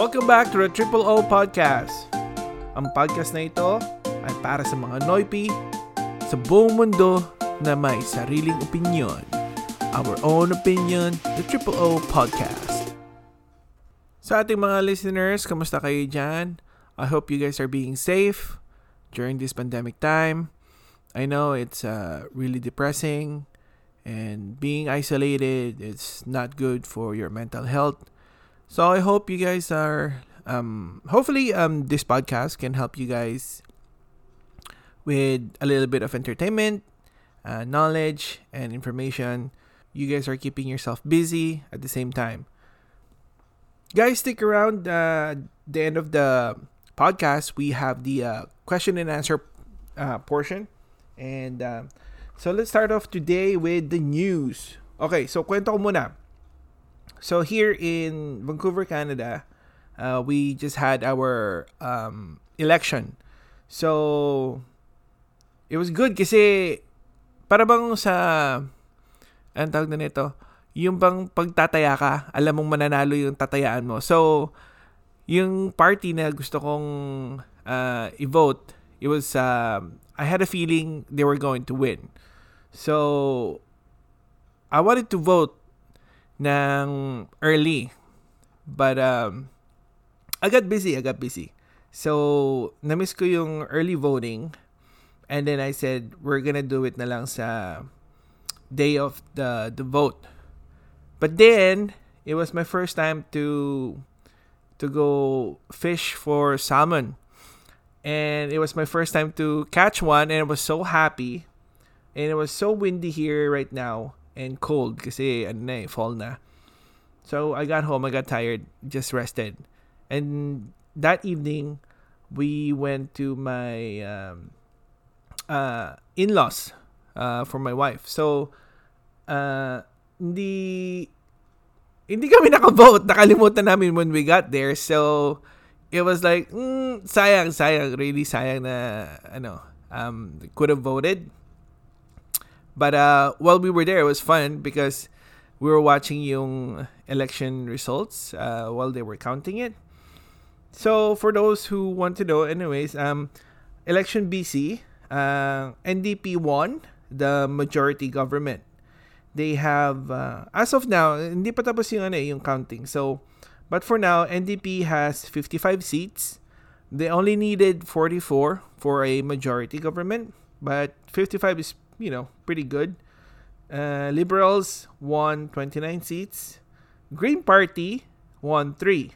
Welcome back to the Triple O Podcast. Ang podcast na ito ay para sa mga Noypi sa buong mundo na may sariling opinion. Our own opinion, the Triple O Podcast. Sa ating mga listeners, kamusta kayo dyan? I hope you guys are being safe during this pandemic time. I know it's uh, really depressing and being isolated is not good for your mental health. So I hope you guys are um hopefully um this podcast can help you guys with a little bit of entertainment, uh, knowledge and information. You guys are keeping yourself busy at the same time. Guys, stick around uh, the end of the podcast. We have the uh, question and answer uh, portion. And uh, so let's start off today with the news. Okay, so kwento muna. So here in Vancouver, Canada, uh, we just had our um, election. So it was good kasi para bang sa anong tawag na nito? Yung bang pagtataya ka, alam mong mananalo yung tatayaan mo. So yung party na gusto kong uh, i-vote, it was uh, I had a feeling they were going to win. So I wanted to vote ng early. But um, I got busy, I got busy. So, na-miss ko yung early voting. And then I said, we're gonna do it na lang sa day of the, the vote. But then, it was my first time to to go fish for salmon. And it was my first time to catch one and I was so happy. And it was so windy here right now and cold kasi ano na eh, fall na. So I got home, I got tired, just rested. And that evening, we went to my um, uh, in-laws uh, for my wife. So uh, hindi hindi kami naka-vote. Nakalimutan namin when we got there. So it was like, mm, sayang, sayang, really sayang na ano, um, could have voted. But uh, while we were there, it was fun because we were watching yung election results uh, while they were counting it. So for those who want to know, anyways, um, election BC, uh, NDP won the majority government. They have, uh, as of now, hindi pa tapos yung, ano, eh, yung counting. So, but for now, NDP has 55 seats. They only needed 44 for a majority government, but 55 is you know, pretty good. Uh, Liberals won 29 seats. Green Party won 3.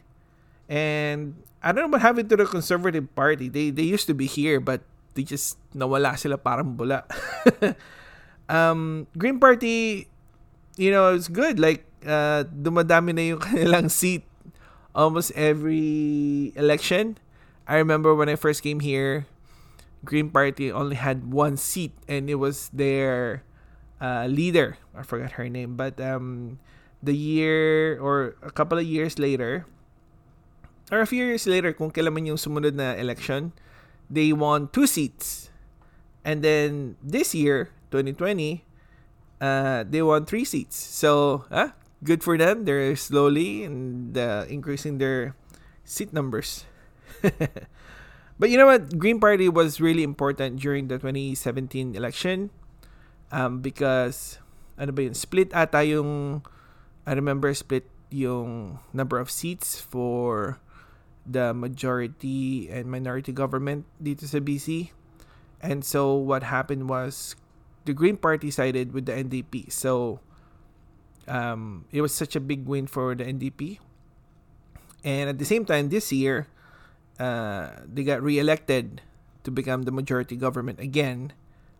And I don't know what happened to the Conservative Party. They they used to be here but they just nawala sila parang bula. um, Green Party, you know, it's good. Like, uh, dumadami na yung kanilang seat almost every election. I remember when I first came here, Green Party only had one seat, and it was their uh, leader. I forgot her name, but um, the year or a couple of years later, or a few years later, kung kailan man yung sumunod na election, they won two seats. And then this year, 2020, uh, they won three seats. So, uh, good for them. They're slowly and uh, increasing their seat numbers. But you know what? Green Party was really important during the 2017 election um, because ano ba yun? Split ata yung I remember split yung number of seats for the majority and minority government dito sa BC. And so what happened was the Green Party sided with the NDP. So um, it was such a big win for the NDP. And at the same time, this year, uh, they got reelected to become the majority government again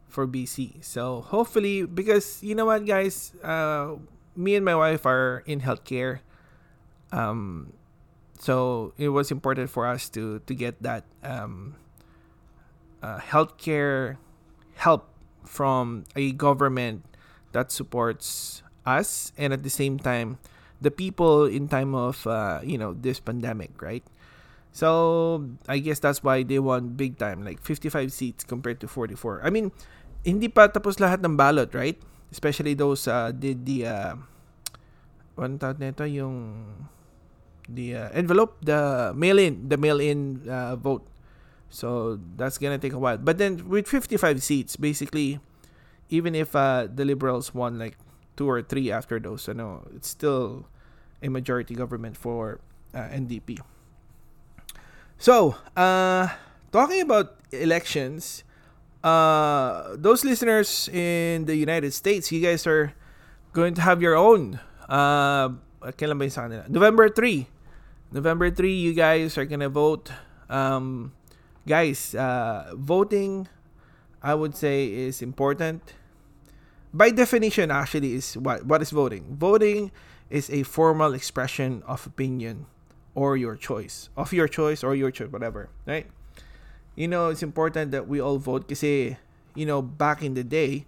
for BC. So hopefully, because you know what, guys, uh, me and my wife are in healthcare. Um, so it was important for us to to get that um, uh, healthcare help from a government that supports us and at the same time the people in time of uh, you know this pandemic, right? So, I guess that's why they won big time, like 55 seats compared to 44. I mean, hindi pa tapos lahat ng ballot, right? Especially those uh, did the uh, one tawag nito yung the uh, envelope, the mail-in, the mail-in uh, vote. So that's gonna take a while. But then with 55 seats, basically, even if uh, the Liberals won like two or three after those, I know it's still a majority government for uh, NDP. So, uh, talking about elections, uh, those listeners in the United States, you guys are going to have your own. Uh? November 3. November 3, you guys are gonna vote. Um, guys, uh, voting, I would say, is important. By definition, actually, is what what is voting? Voting is a formal expression of opinion or your choice, of your choice or your choice, whatever, right? You know, it's important that we all vote because, you know, back in the day,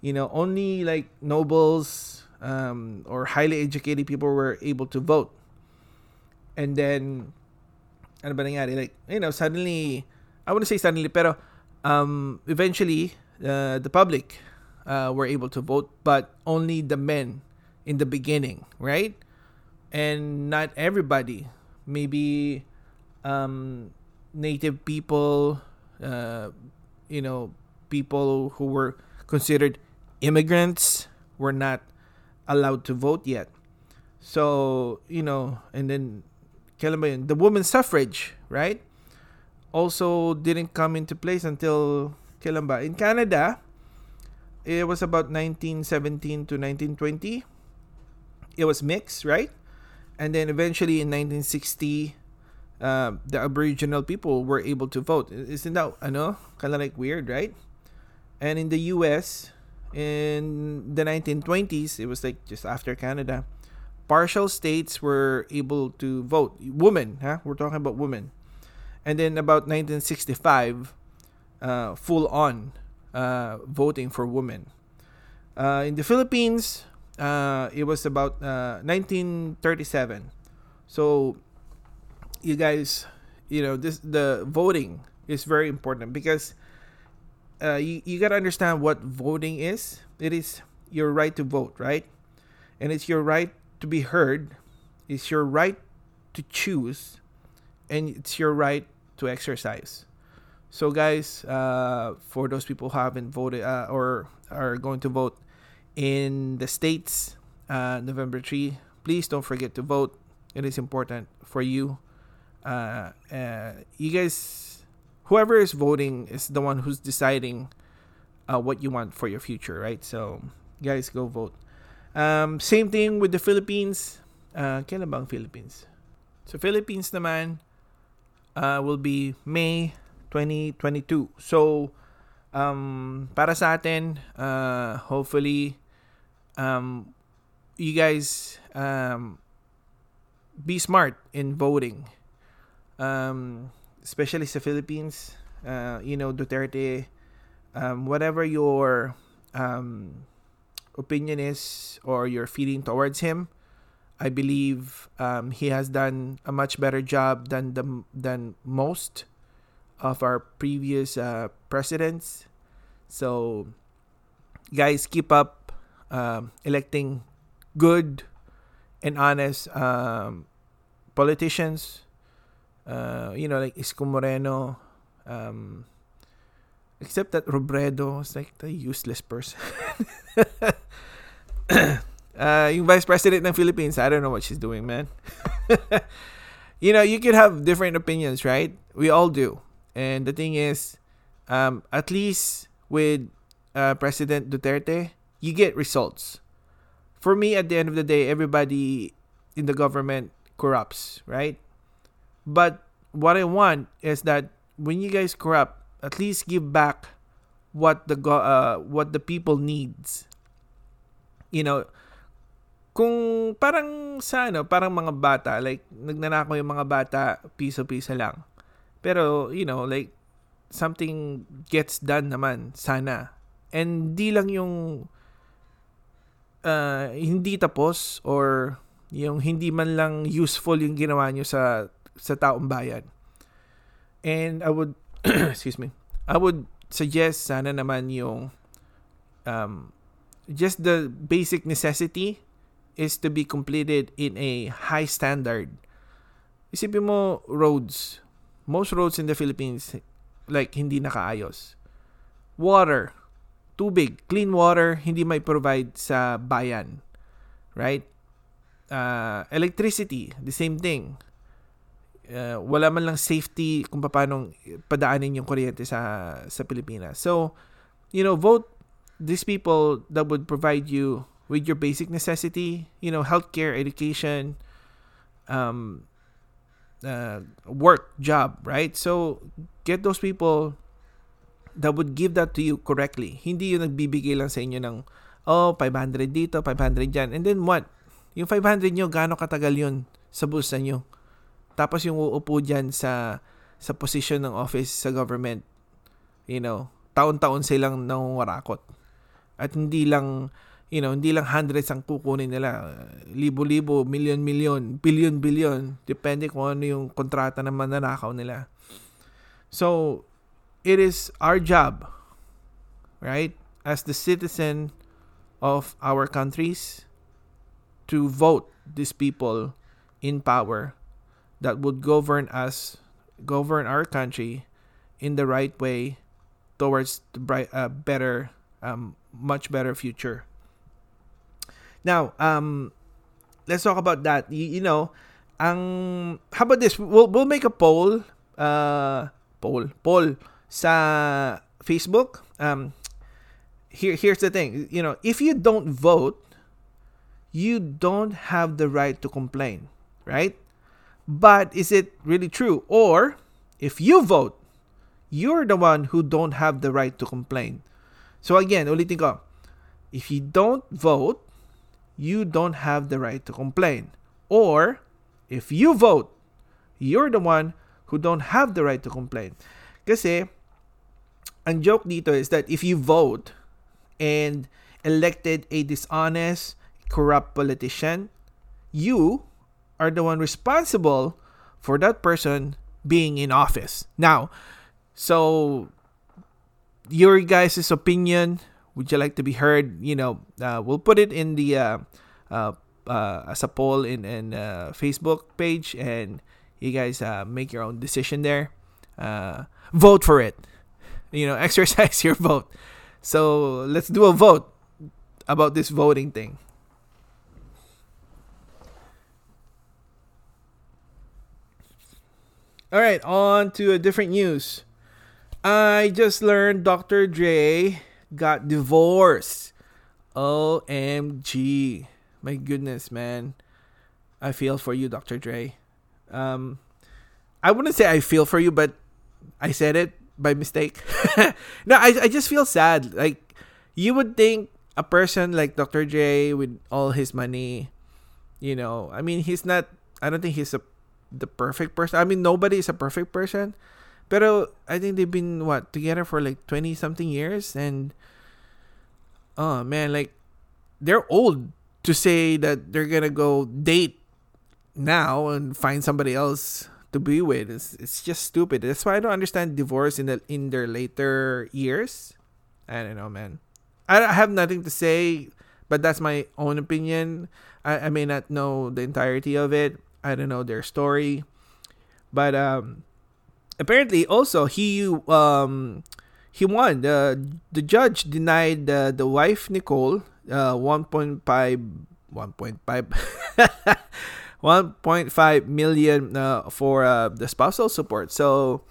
you know, only like nobles um, or highly educated people were able to vote. And then, ano ba nangyari? Like, you know, suddenly, I wouldn't say suddenly, pero um, eventually, uh, the public uh, were able to vote, but only the men in the beginning, right? And not everybody. Maybe um, native people, uh, you know, people who were considered immigrants were not allowed to vote yet. So, you know, and then the women's suffrage, right? Also didn't come into place until kailan? In Canada, it was about 1917 to 1920. It was mixed, right? And then eventually in 1960, uh, the Aboriginal people were able to vote. Isn't that, ano, kind of like weird, right? And in the US, in the 1920s, it was like just after Canada, partial states were able to vote. Women, huh? We're talking about women. And then about 1965, uh, full on uh, voting for women. Uh, in the Philippines, uh, it was about uh, 1937. Uh, so, you guys, you know, this the voting is very important because uh, you, you got to understand what voting is. It is your right to vote, right? And it's your right to be heard. It's your right to choose. And it's your right to exercise. So, guys, uh, for those people who haven't voted uh, or are going to vote in the States, uh, November 3, please don't forget to vote. It is important for you. Uh, uh, you guys whoever is voting is the one who's deciding uh, what you want for your future, right? So, guys, go vote. Um, same thing with the Philippines. Uh, kailan bang Philippines? So, Philippines naman uh, will be May 2022. So, um, para sa atin, uh, hopefully, um, you guys um, be smart in voting. Um, especially the Philippines, uh, you know, Duterte, um, whatever your um, opinion is or your feeling towards him, I believe um, he has done a much better job than the than most of our previous uh, presidents. So, guys, keep up um, electing good and honest um, politicians uh, you know, like Isko Moreno, um, except that Robredo is like the useless person. uh, yung vice president ng Philippines, I don't know what she's doing, man. you know, you could have different opinions, right? We all do. And the thing is, um, at least with uh, President Duterte, you get results. For me, at the end of the day, everybody in the government corrupts, right? But what I want is that when you guys corrupt, at least give back what the uh, what the people needs. You know, kung parang sa ano, parang mga bata, like nagnanakaw yung mga bata, piso-piso lang. Pero, you know, like something gets done naman sana. And di lang yung uh, hindi tapos or yung hindi man lang useful yung ginawa nyo sa sa taong bayan. And I would, excuse me, I would suggest sana naman yung um, just the basic necessity is to be completed in a high standard isipin mo roads. Most roads in the Philippines like hindi nakaayos. Water, tubig, clean water hindi may provide sa bayan. Right? Uh, electricity, the same thing. Uh, wala man lang safety kung paano padaanin yung kuryente sa sa Pilipinas. So, you know, vote these people that would provide you with your basic necessity, you know, healthcare, education, um, uh, work, job, right? So, get those people that would give that to you correctly. Hindi yung nagbibigay lang sa inyo ng, oh, 500 dito, 500 dyan. And then what? Yung 500 nyo, gaano katagal yun sa bulsa nyo? Tapos yung uupo dyan sa, sa position ng office sa government, you know, taon-taon silang nangungurakot. At hindi lang you know, hindi lang hundreds ang kukunin nila. Libo-libo, milyon-milyon, bilyon-bilyon. Depende kung ano yung kontrata na mananakaw nila. So, it is our job, right, as the citizen of our countries to vote these people in power that would govern us, govern our country in the right way towards the bright, uh, better, um, much better future. Now, um, let's talk about that. You, you know, ang how about this? We'll we'll make a poll, uh, poll, poll sa Facebook. Um, here here's the thing. You know, if you don't vote, you don't have the right to complain, right? But is it really true? Or if you vote, you're the one who don't have the right to complain. So again, ulitin ko. If you don't vote, you don't have the right to complain. Or, if you vote, you're the one who don't have the right to complain. Kasi, ang joke dito is that if you vote and elected a dishonest, corrupt politician, you are the one responsible for that person being in office. Now, so your guys' opinion would you like to be heard? You know, uh, we'll put it in the uh, uh, uh, as a poll in in uh, Facebook page, and you guys uh, make your own decision there. Uh, vote for it. You know, exercise your vote. So let's do a vote about this voting thing. All right, on to a different news. I just learned Dr. Dre got divorced. OMG. My goodness, man. I feel for you, Dr. Dre. Um, I wouldn't say I feel for you, but I said it by mistake. no, I, I just feel sad. Like, you would think a person like Dr. Dre with all his money, you know, I mean, he's not, I don't think he's a, the perfect person. I mean, nobody is a perfect person. Pero I think they've been what together for like twenty something years, and oh man, like they're old to say that they're gonna go date now and find somebody else to be with. It's it's just stupid. That's why I don't understand divorce in the in their later years. I don't know, man. I, I have nothing to say, but that's my own opinion. I, I may not know the entirety of it. I don't know their story, but um apparently also he um he won the the judge denied the the wife Nicole uh 1.5 1.5 1.5 million uh, for uh, the spousal support so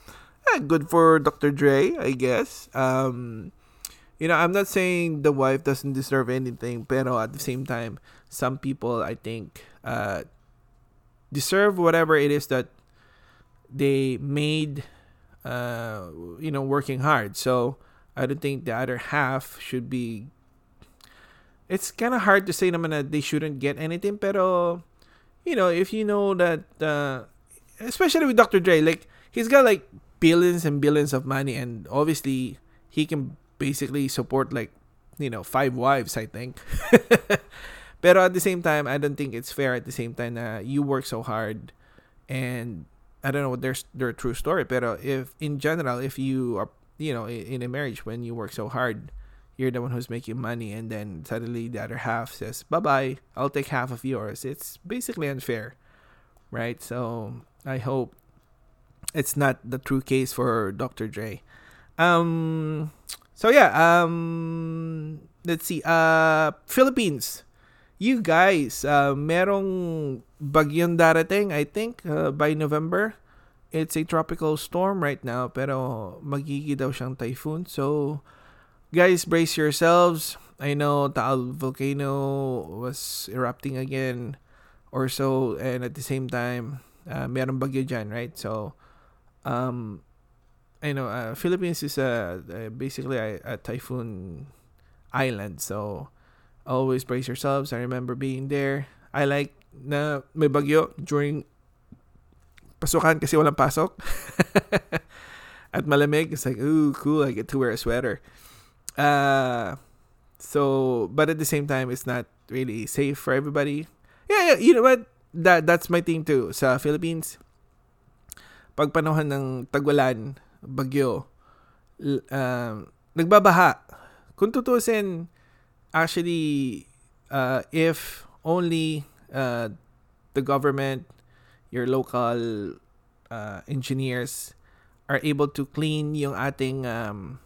yeah, good for Dr. Dre I guess um you know I'm not saying the wife doesn't deserve anything but at the same time some people I think uh deserve whatever it is that they made uh, you know working hard so i don't think the other half should be it's kind of hard to say naman na they shouldn't get anything pero you know if you know that uh, especially with Dr. Dre like he's got like billions and billions of money and obviously he can basically support like you know five wives I think pero at the same time I don't think it's fair at the same time that you work so hard and I don't know what their their true story, but if in general, if you are you know in a marriage when you work so hard, you're the one who's making money, and then suddenly the other half says bye bye, I'll take half of yours. It's basically unfair, right? So I hope it's not the true case for Dr. Dre. Um so yeah, um let's see. Uh Philippines. You guys, uh merong bagyong darating, I think, uh, by November. It's a tropical storm right now, pero magiging daw siyang typhoon. So, guys, brace yourselves. I know Taal volcano was erupting again or so, and at the same time, uh, meron bagyo dyan, right? So, um, I know uh, Philippines is a, basically a, a typhoon island. So, always brace yourselves. I remember being there. I like na may bagyo during pasukan kasi walang pasok. At malamig, it's like, ooh, cool, I get to wear a sweater. Uh, so, but at the same time, it's not really safe for everybody. Yeah, yeah, you know what? That, that's my thing too. Sa Philippines, pag panahon ng tagwalan, bagyo, uh, nagbabaha. Kung tutusin, actually, uh, if only uh, the government, your local uh, engineers are able to clean yung ating um,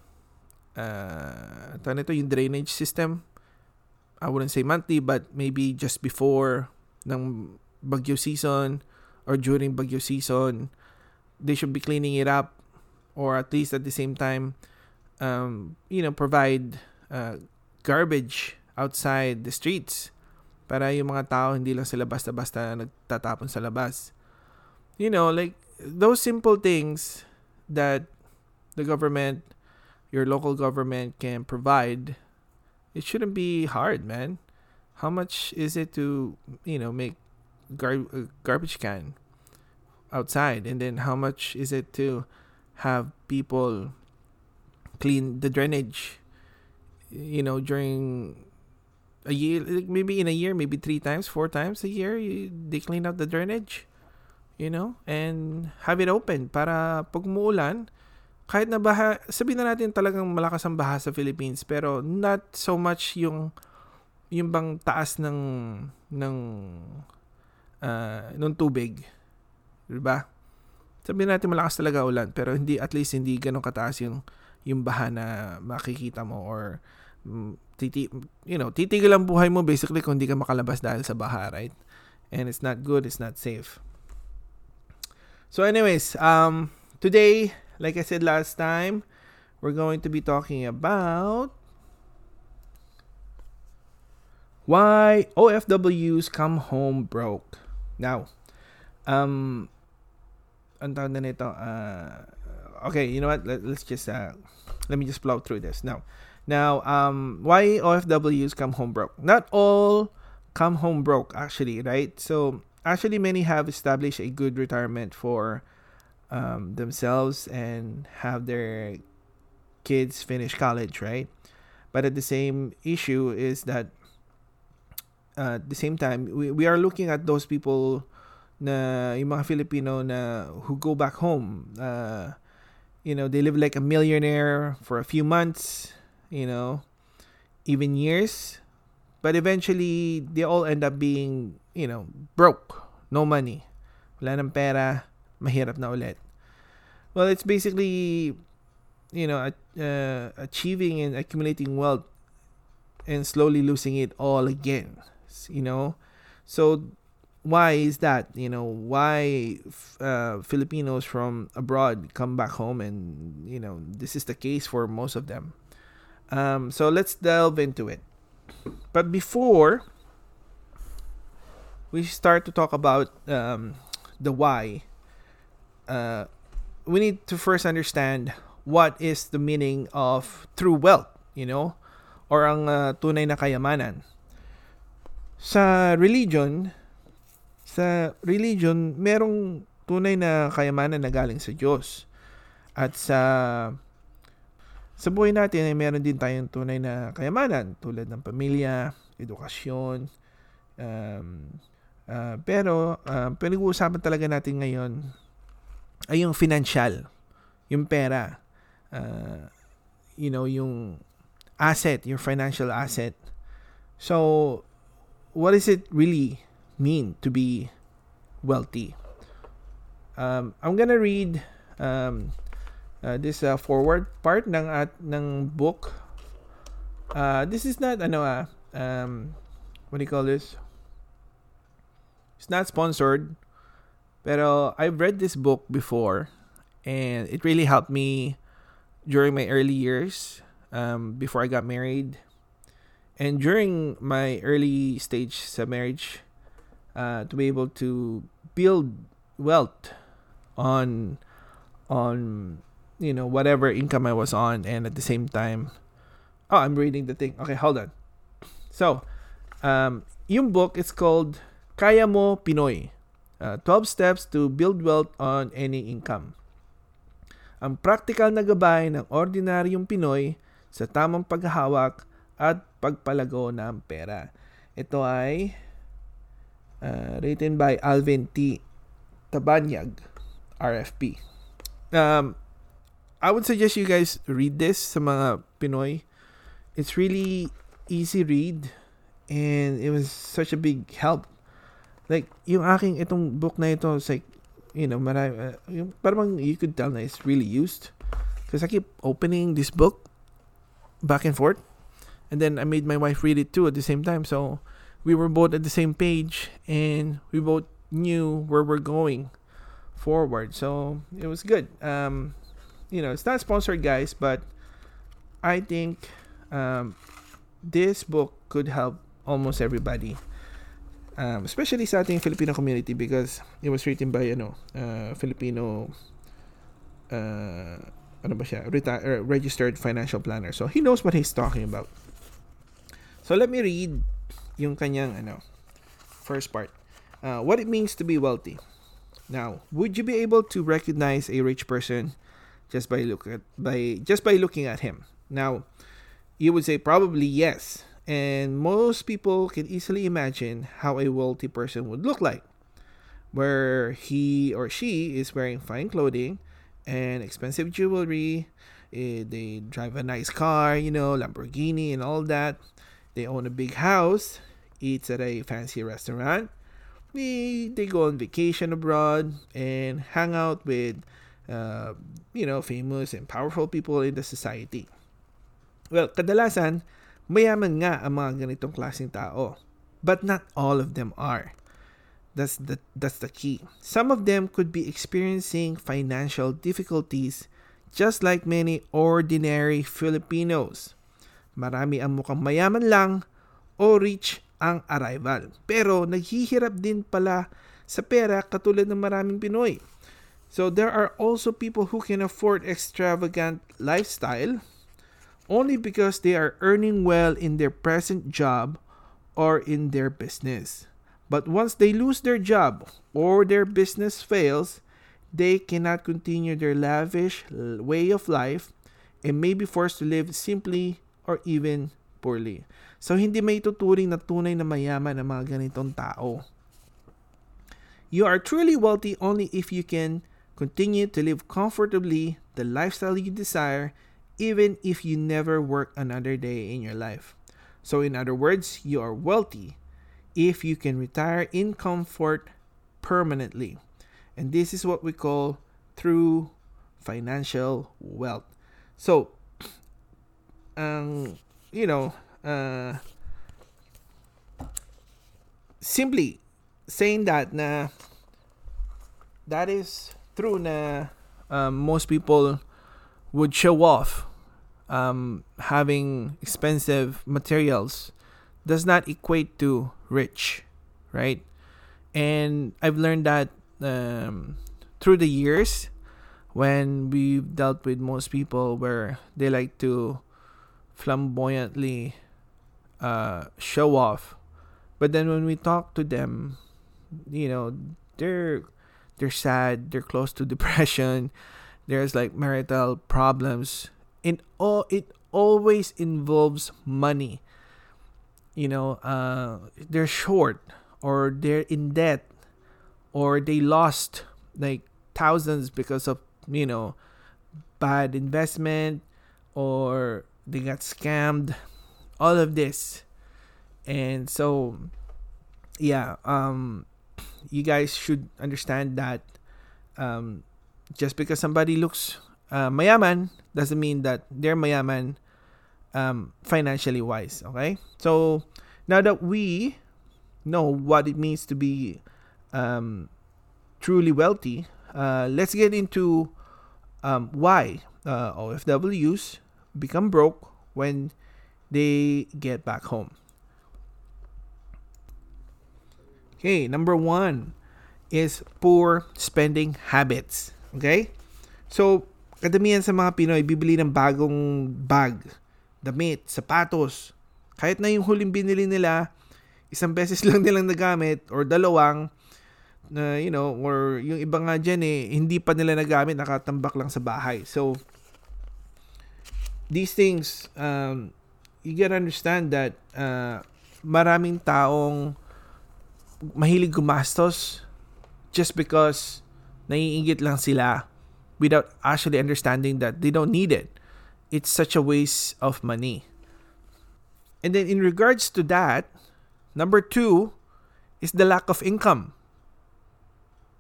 uh, ito, yung drainage system. I wouldn't say monthly, but maybe just before ng bagyo season or during bagyo season, they should be cleaning it up or at least at the same time, um, you know, provide uh, garbage outside the streets para yung mga tao hindi lang sila basta-basta nagtatapon sa labas. You know, like those simple things that the government your local government can provide, it shouldn't be hard, man. How much is it to, you know, make gar- a garbage can outside? And then how much is it to have people clean the drainage, you know, during a year, like maybe in a year, maybe three times, four times a year, you, they clean out the drainage, you know, and have it open para pag kahit na baha, sabihin na natin talagang malakas ang baha sa Philippines, pero not so much yung yung bang taas ng ng uh, ng tubig. 'Di ba? Sabihin natin malakas talaga ulan, pero hindi at least hindi ganun kataas yung yung baha na makikita mo or mm, titi you know, titigil ang buhay mo basically kung hindi ka makalabas dahil sa baha, right? And it's not good, it's not safe. So anyways, um today like I said last time, we're going to be talking about why OFWs come home broke. Now, um, nito, uh, okay, you know what, Let, us just, uh, let me just plow through this. Now, now, um, why OFWs come home broke? Not all come home broke, actually, right? So, actually, many have established a good retirement for um, themselves and have their kids finish college, right? But at the same issue is that uh, at the same time, we, we are looking at those people na yung mga Filipino na who go back home. Uh, you know, they live like a millionaire for a few months, you know, even years. But eventually, they all end up being, you know, broke. No money. Wala ng pera. Mahirap na ulit. Well, it's basically, you know, uh, achieving and accumulating wealth and slowly losing it all again, you know? So, why is that? You know, why uh, Filipinos from abroad come back home and, you know, this is the case for most of them. Um, so, let's delve into it. But before we start to talk about um, the why, uh, we need to first understand what is the meaning of true wealth, you know, or ang uh, tunay na kayamanan. Sa religion, sa religion, merong tunay na kayamanan na galing sa Diyos. At sa sa buhay natin ay meron din tayong tunay na kayamanan tulad ng pamilya, edukasyon, um, uh, pero uh, pinag-uusapan talaga natin ngayon ay yung financial, yung pera. Uh, you know, yung asset, your financial asset. So, what does it really mean to be wealthy? um, I'm gonna read um, uh, this uh, forward part ng at ng book. Uh, this is not ano ah, um, what do you call this? It's not sponsored, pero I've read this book before, and it really helped me during my early years, um, before I got married, and during my early stage sa marriage, uh, to be able to build wealth on on you know whatever income I was on and at the same time oh I'm reading the thing. Okay hold on. So um yung book is called Kaya Mo Pinoy uh, 12 steps to build wealth on any income ang practical na gabay ng ordinaryong Pinoy sa tamang paghahawak at pagpalago ng pera. Ito ay uh, written by Alvin T. Tabanyag, RFP. Um, I would suggest you guys read this sa mga Pinoy. It's really easy read and it was such a big help. Like, yung aking itong book na ito, it's like, you know, marami, uh, yung, parang you could tell na it's really used. Because I keep opening this book back and forth. And then I made my wife read it too at the same time. So we were both at the same page and we both knew where we're going forward. So it was good. Um, you know, it's not sponsored, guys, but I think um, this book could help almost everybody. Um, especially sa ating Filipino community because it was written by ano, uh, Filipino uh, ano ba siya, reti- er, registered financial planner. So he knows what he's talking about. So let me read yung kanyang ano, first part. Uh, what it means to be wealthy. Now, would you be able to recognize a rich person just by look at by just by looking at him? Now, you would say probably yes. And most people can easily imagine how a wealthy person would look like. Where he or she is wearing fine clothing and expensive jewelry, eh, they drive a nice car, you know, Lamborghini and all that. They own a big house, eats at a fancy restaurant. They, they go on vacation abroad and hang out with, uh, you know, famous and powerful people in the society. Well, kadalasan, mayaman nga ang mga ganitong klaseng tao. But not all of them are. That's the, that's the key. Some of them could be experiencing financial difficulties just like many ordinary Filipinos. Marami ang mukhang mayaman lang o rich ang arrival. Pero naghihirap din pala sa pera katulad ng maraming Pinoy. So there are also people who can afford extravagant lifestyle only because they are earning well in their present job or in their business. But once they lose their job or their business fails, they cannot continue their lavish way of life and may be forced to live simply or even poorly. So, hindi may tuturing na tunay na mayaman ang mga ganitong tao. You are truly wealthy only if you can continue to live comfortably the lifestyle you desire even if you never work another day in your life. So, in other words, you are wealthy if you can retire in comfort permanently. And this is what we call true financial wealth. So, um, you know, uh, simply saying that na that is true na um, most people would show off um, having expensive materials does not equate to rich, right? And I've learned that um, through the years when we've dealt with most people where they like to flamboyantly uh, show off, but then when we talk to them, you know, they're they're sad, they're close to depression, there's like marital problems. In all, it always involves money. You know uh, they're short or they're in debt or they lost like thousands because of you know bad investment or they got scammed all of this. And so yeah um you guys should understand that um, just because somebody looks uh, mayaman doesn't mean that they're mayaman um, financially wise. Okay, so now that we know what it means to be um, truly wealthy, uh, let's get into um, why uh, OFWs become broke when they get back home. Okay, number one is poor spending habits. Okay? So, kadamihan sa mga Pinoy, bibili ng bagong bag, damit, sapatos. Kahit na yung huling binili nila, isang beses lang nilang nagamit or dalawang, na you know, or yung iba nga dyan eh, hindi pa nila nagamit, nakatambak lang sa bahay. So, these things, um, you gotta understand that uh, maraming taong mahilig gumastos just because naiingit lang sila without actually understanding that they don't need it. It's such a waste of money. And then in regards to that, number two is the lack of income.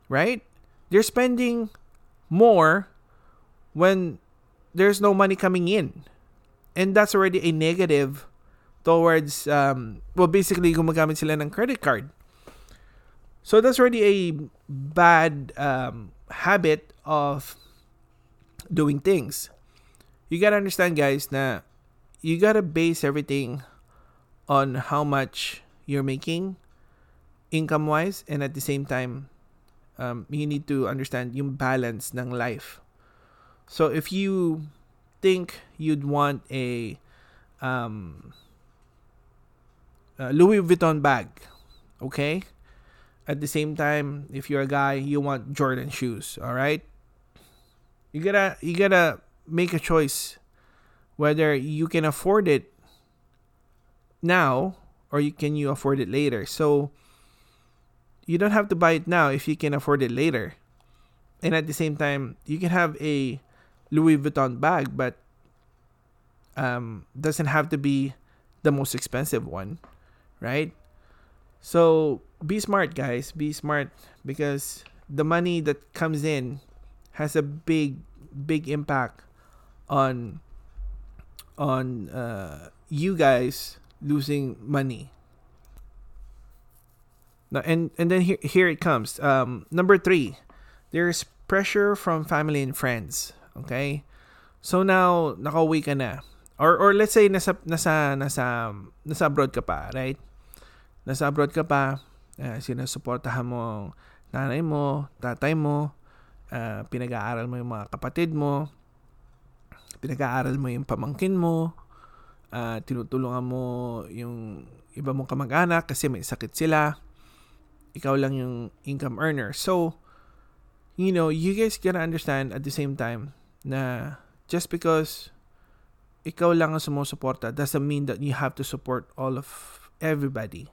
Right? They're spending more when there's no money coming in. And that's already a negative towards, um, well, basically, gumagamit sila ng credit card. So that's already a bad um, habit of doing things. You gotta understand, guys, na you gotta base everything on how much you're making income wise and at the same time um, you need to understand yung balance ng life. So if you think you'd want a um, a Louis Vuitton bag okay? At the same time if you're a guy you want Jordan shoes all right you gotta you gotta make a choice whether you can afford it now or you can you afford it later. So you don't have to buy it now if you can afford it later. And at the same time, you can have a Louis Vuitton bag, but um, doesn't have to be the most expensive one, right? So be smart, guys. Be smart because the money that comes in has a big, big impact on on uh, you guys losing money. Now, and and then here here it comes. Um, number three, there's pressure from family and friends. Okay, so now nakauwi ka na, or or let's say nasa nasa nasa nasa abroad ka pa, right? Nasa abroad ka pa, uh, sinusuportahan mo nanay mo, tatay mo, uh, pinag-aaral mo yung mga kapatid mo, pinag-aaral mo yung pamangkin mo, uh, tinutulungan mo yung iba mong kamag-anak kasi may sakit sila. Ikaw lang yung income earner. So, you know, you guys gotta understand at the same time na just because ikaw lang ang sumusuporta doesn't mean that you have to support all of everybody.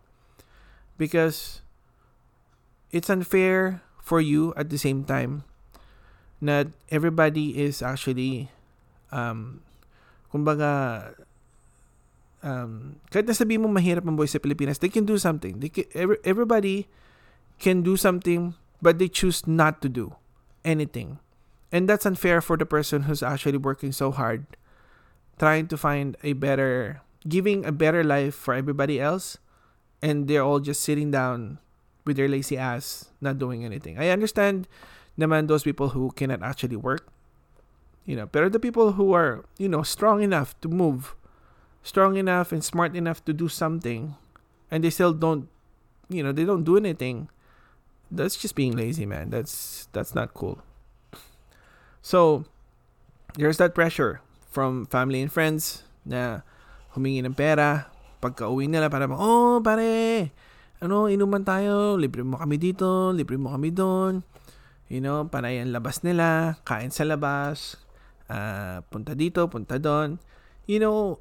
Because it's unfair for you at the same time that everybody is actually um kumbaga um, kahit nasabi mo mahirap ang buhay sa Pilipinas, they can do something. They can, every, everybody can do something, but they choose not to do anything. And that's unfair for the person who's actually working so hard, trying to find a better, giving a better life for everybody else, and they're all just sitting down with their lazy ass, not doing anything. I understand naman those people who cannot actually work, you know, but the people who are, you know, strong enough to move strong enough and smart enough to do something and they still don't you know they don't do anything that's just being lazy man. That's that's not cool. So there's that pressure from family and friends na humingi ng pera pagka uwi nila para oh pare ano inuman tayo libre mo kami dito libre mo kami doon you know panay ang labas nila kain sa labas uh, punta dito punta doon you know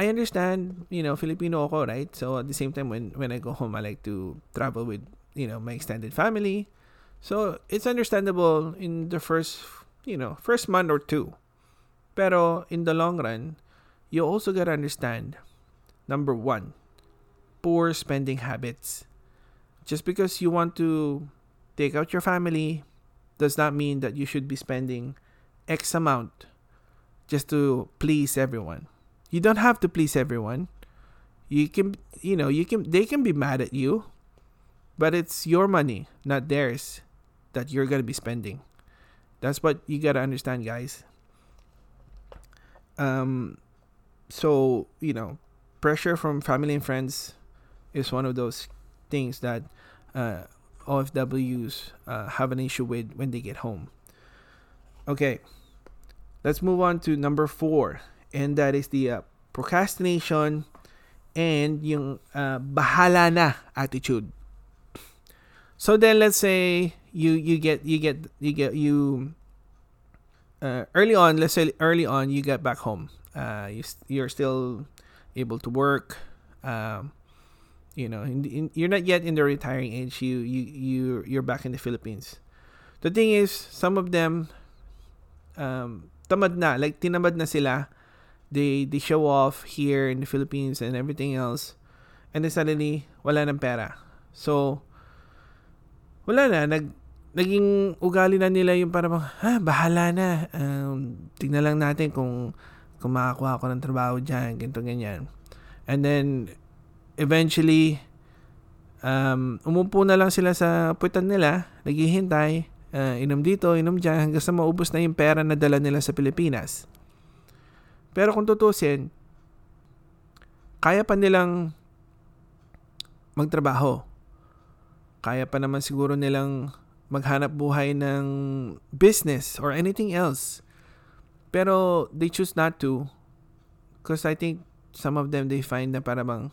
I understand, you know, Filipino ako, right? So at the same time, when when I go home, I like to travel with, you know, my extended family. So it's understandable in the first, you know, first month or two. Pero in the long run, you also gotta understand, number one, poor spending habits. Just because you want to take out your family, does not mean that you should be spending X amount just to please everyone. You don't have to please everyone. You can, you know, you can, they can be mad at you, but it's your money, not theirs, that you're going to be spending. That's what you got to understand, guys. Um, so, you know, pressure from family and friends is one of those things that uh, OFWs uh, have an issue with when they get home. Okay, let's move on to number four, and that is the uh, procrastination and yung uh, bahala na attitude. So then, let's say you you get you get you get you uh, early on. Let's say early on you get back home. Uh, you you're still able to work. Um, you know, in, in, you're not yet in the retiring age. You you you you're back in the Philippines. The thing is, some of them, um, tamad na, like tinamad na sila. They they show off here in the Philippines and everything else, and then suddenly wala ng pera. So wala na nag naging ugali na nila yung parang ha bahala na um, tingnan lang natin kung kung makakuha ako ng trabaho diyan ganito ganyan and then eventually, um, umupo na lang sila sa puwitan nila, naghihintay, uh, inom dito, inom dyan, hanggang sa maubos na yung pera na dala nila sa Pilipinas. Pero kung tutusin, kaya pa nilang magtrabaho. Kaya pa naman siguro nilang maghanap buhay ng business or anything else. Pero they choose not to because I think some of them they find na para bang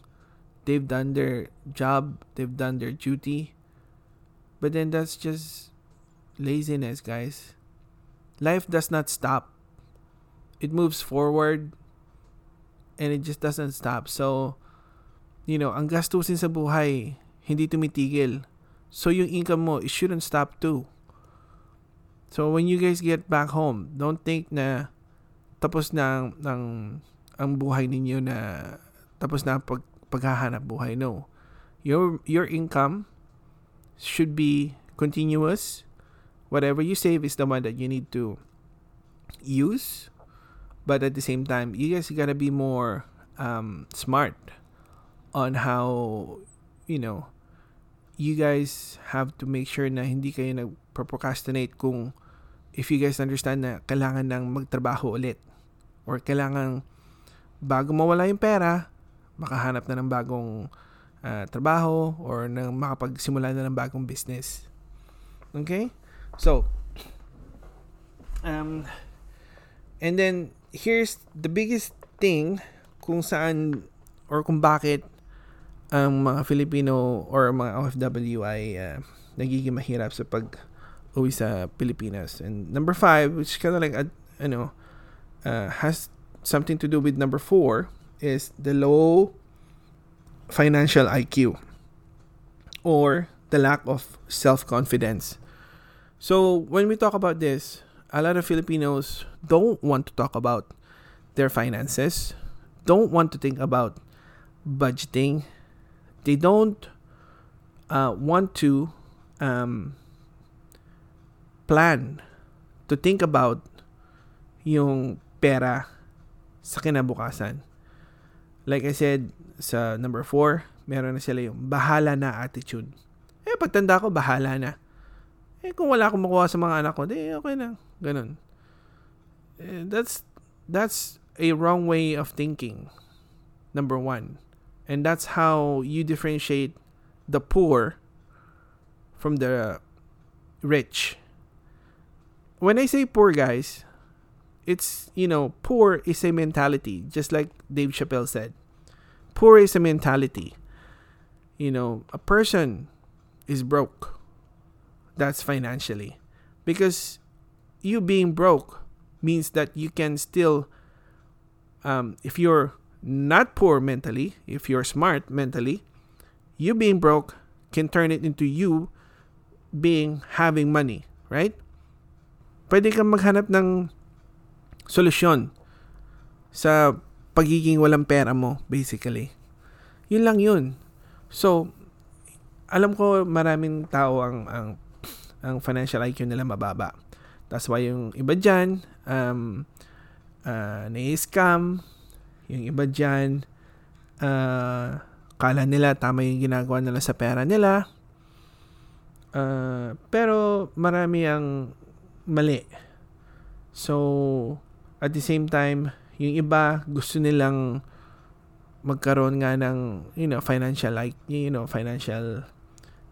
they've done their job, they've done their duty. But then that's just laziness, guys. Life does not stop. It moves forward and it just doesn't stop. So, you know, ang gastusin sa buhay, hindi tumitigil. So, yung income mo, it shouldn't stop too. So, when you guys get back home, don't think na tapos na ang, ang buhay ninyo na tapos na pag paghahanap buhay. No. Your your income should be continuous. Whatever you save is the one that you need to use. But at the same time, you guys gotta be more um, smart on how, you know, you guys have to make sure na hindi kayo nag-procrastinate kung if you guys understand na kailangan nang magtrabaho ulit or kailangan bago mawala yung pera, makahanap na ng bagong uh, trabaho or nang makapagsimula na ng bagong business. Okay? So, um, and then, here's the biggest thing kung saan or kung bakit ang mga Filipino or mga OFW ay uh, nagiging mahirap sa pag uwi sa Pilipinas. And number five, which kind of like, a, you know, uh, has something to do with number four, is the low financial IQ or the lack of self confidence. So, when we talk about this, a lot of Filipinos don't want to talk about their finances, don't want to think about budgeting, they don't uh, want to um, plan to think about yung pera sa kinabukasan. Like I said, sa number 4, meron na sila yung bahala na attitude. Eh, pagtanda ko, bahala na. Eh, kung wala akong makuha sa mga anak ko, di, okay na. Ganun. Eh, that's, that's a wrong way of thinking. Number one. And that's how you differentiate the poor from the rich. When I say poor, guys, it's you know poor is a mentality just like dave chappelle said. Poor is a mentality. You know a person is broke. That's financially. Because you being broke means that you can still um, if you're not poor mentally if you're smart mentally you being broke can turn it into you being having money right? Pwede kang maghanap ng solusyon sa pagiging walang pera mo, basically. Yun lang yun. So, alam ko maraming tao ang, ang ang financial IQ nila mababa. That's why yung iba dyan, um, uh, na-scam, yung iba dyan, uh, kala nila tama yung ginagawa nila sa pera nila. Uh, pero marami ang mali. So, at the same time, yung iba gusto nilang magkaroon nga ng you know financial like you know financial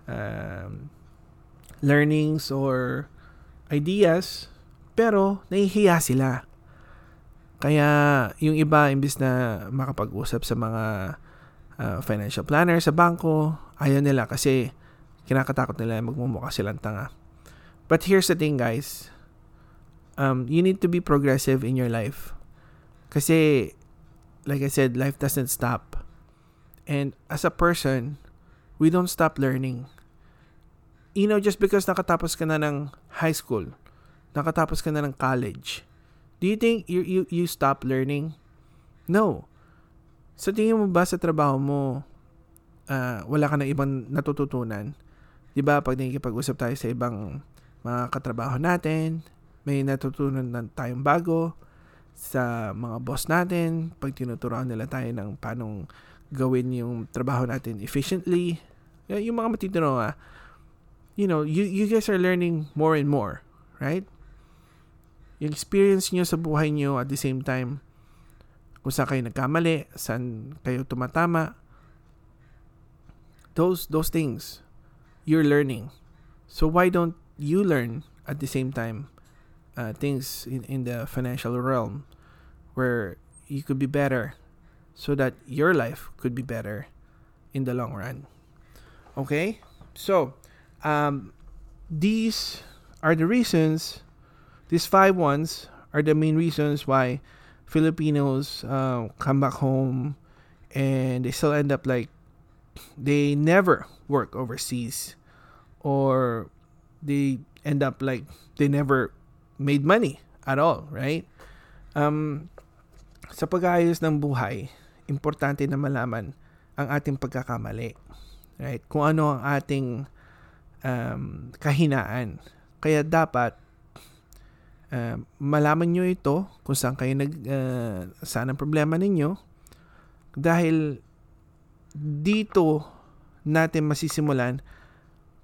um, learnings or ideas pero nahihiya sila. Kaya yung iba imbis na makapag-usap sa mga uh, financial planner sa bangko ayaw nila kasi kinakatakot nila magmumukha silang tanga. But here's the thing guys um, you need to be progressive in your life kasi like I said, life doesn't stop. And as a person, we don't stop learning. You know, just because nakatapos ka na ng high school, nakatapos ka na ng college, do you think you, you, you stop learning? No. Sa tingin mo ba sa trabaho mo, uh, wala ka na ibang natututunan? Di ba, pag nakikipag-usap tayo sa ibang mga katrabaho natin, may natutunan na tayong bago, sa mga boss natin, pag tinuturoan nila tayo ng paano gawin yung trabaho natin efficiently, yung mga matitino nga, you know, you, you guys are learning more and more, right? Yung experience nyo sa buhay nyo at the same time, kung saan kayo nagkamali, saan kayo tumatama, those, those things, you're learning. So why don't you learn at the same time uh, things in, in the financial realm where you could be better so that your life could be better in the long run. Okay? So, um, these are the reasons, these five ones are the main reasons why Filipinos uh, come back home and they still end up like they never work overseas or they end up like they never made money at all, right? Um, sa pag-aayos ng buhay, importante na malaman ang ating pagkakamali. Right? Kung ano ang ating um, kahinaan. Kaya dapat uh, malaman nyo ito kung saan kayo nag uh, saan ang problema ninyo dahil dito natin masisimulan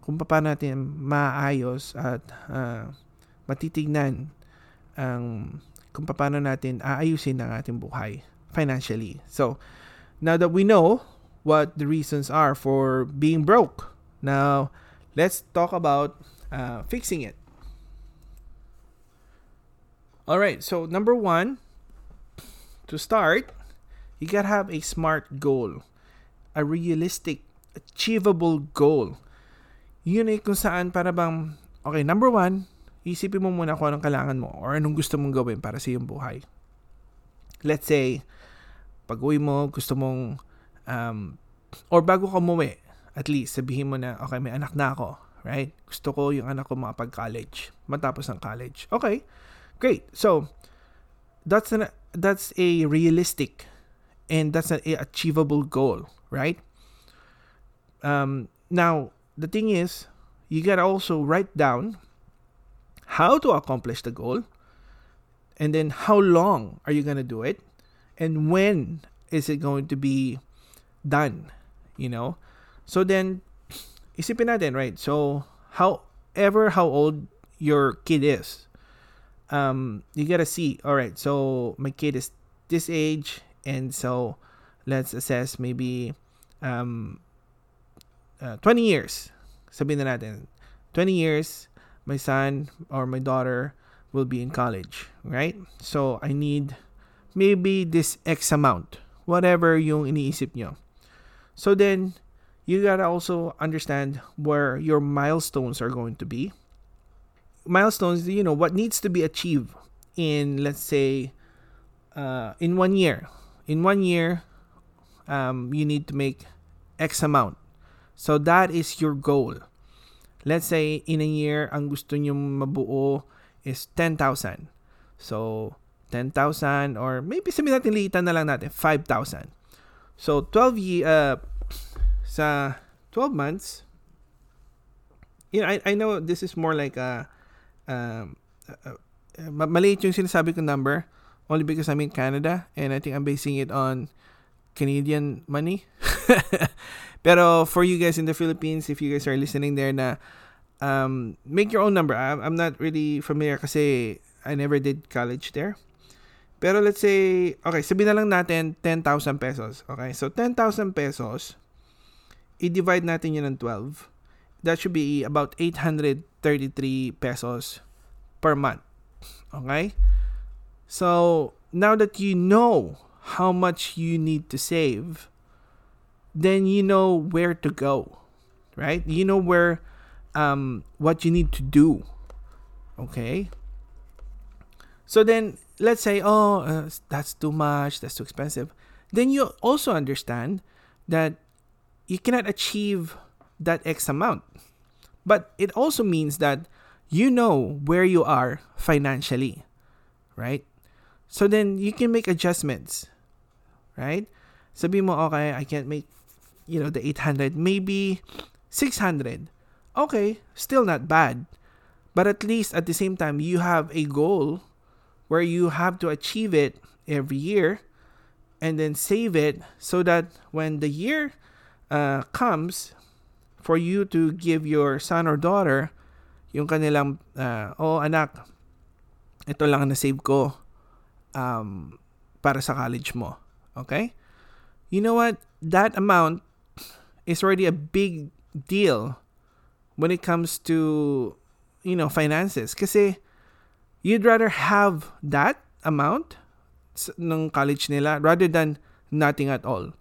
kung paano natin maayos at uh, matitignan ang kung paano natin aayusin ang ating buhay financially. So, now that we know what the reasons are for being broke, now let's talk about uh, fixing it. All right, so number one, to start, you gotta have a smart goal, a realistic, achievable goal. Yun ay kung saan para bang, okay, number one, isipin mo muna kung anong kailangan mo or anong gusto mong gawin para sa iyong buhay. Let's say, pag uwi mo, gusto mong, um, or bago ka umuwi, at least sabihin mo na, okay, may anak na ako, right? Gusto ko yung anak ko makapag-college, matapos ng college. Okay, great. So, that's an, that's a realistic and that's an achievable goal, right? Um, now, the thing is, you gotta also write down how to accomplish the goal, and then how long are you going to do it, and when is it going to be done, you know? So then, isipin natin, right? So, however how old your kid is, um, you gotta see, all right, so my kid is this age, and so let's assess maybe um, uh, 20 years. Sabihin na natin, 20 years, my son or my daughter will be in college, right? So I need maybe this X amount, whatever yung iniisip nyo. So then, you gotta also understand where your milestones are going to be. Milestones, you know, what needs to be achieved in, let's say, uh, in one year. In one year, um, you need to make X amount. So that is your goal. Let's say, in a year, ang gusto nyo mabuo is 10,000. So, 10,000 or maybe sabihin natin liitan na lang natin, 5,000. So, 12 year, uh, sa 12 months, you know, I, I know this is more like a, um, uh, uh, maliit yung sinasabi ko number only because I'm in Canada and I think I'm basing it on Canadian money. Pero for you guys in the Philippines, if you guys are listening there na um, make your own number. I'm, I'm not really familiar kasi I never did college there. Pero let's say, okay, sabihin na lang natin 10,000 pesos. Okay, so 10,000 pesos, i-divide natin yun ng 12. That should be about 833 pesos per month. Okay? So, now that you know how much you need to save, then you know where to go, right? You know where, um, what you need to do. Okay? So then, let's say, oh, uh, that's too much, that's too expensive. Then you also understand that you cannot achieve that X amount. But it also means that you know where you are financially, right? So then you can make adjustments, right? Sabi mo, okay, I can't make, you know, the 800, maybe 600. Okay, still not bad. But at least at the same time, you have a goal where you have to achieve it every year and then save it so that when the year uh, comes for you to give your son or daughter yung kanilang, uh, oh anak, ito lang na save ko um, para sa college mo. Okay? You know what? That amount is already a big deal when it comes to, you know, finances. Kasi you'd rather have that amount ng college nila rather than nothing at all.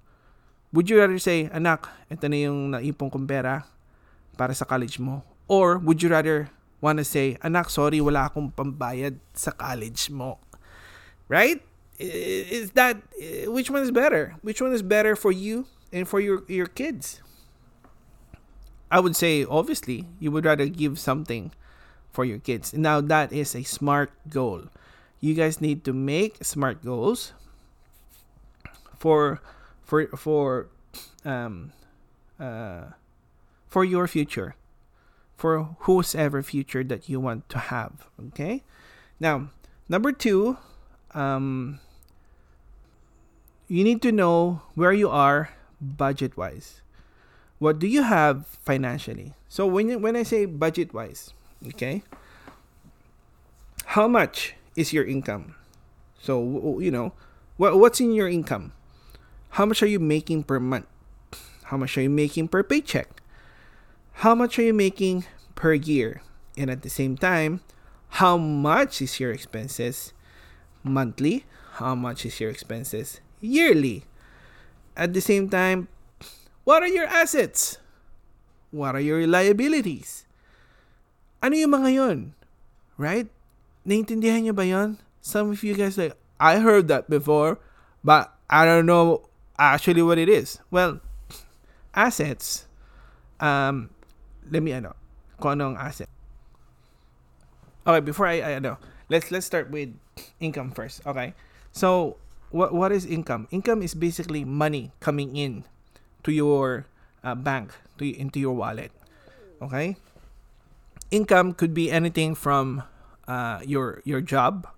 Would you rather say, anak, ito na yung naipong kong pera para sa college mo? Or would you rather want to say, anak, sorry, wala akong pambayad sa college mo? Right? Is that, eh, which one is better? Which one is better for you and for your, your kids? I would say, obviously, you would rather give something for your kids. Now, that is a smart goal. You guys need to make smart goals for for for um uh for your future for whosoever future that you want to have. Okay? Now, number two, um, you need to know where you are budget wise. What do you have financially? So when when I say budget wise, okay, how much is your income? So you know, what what's in your income? How much are you making per month? How much are you making per paycheck? how much are you making per year? And at the same time, how much is your expenses monthly? How much is your expenses yearly? At the same time, what are your assets? What are your liabilities? Ano yung mga yun? Right? Naintindihan nyo ba yon? Some of you guys like, I heard that before, but I don't know actually what it is. Well, assets, um, let me ano, kung ano ang asset. Okay, before I, I ano, let's let's start with income first. Okay. So, what what is income? Income is basically money coming in to your uh, bank, to into your wallet. Okay? Income could be anything from uh, your your job,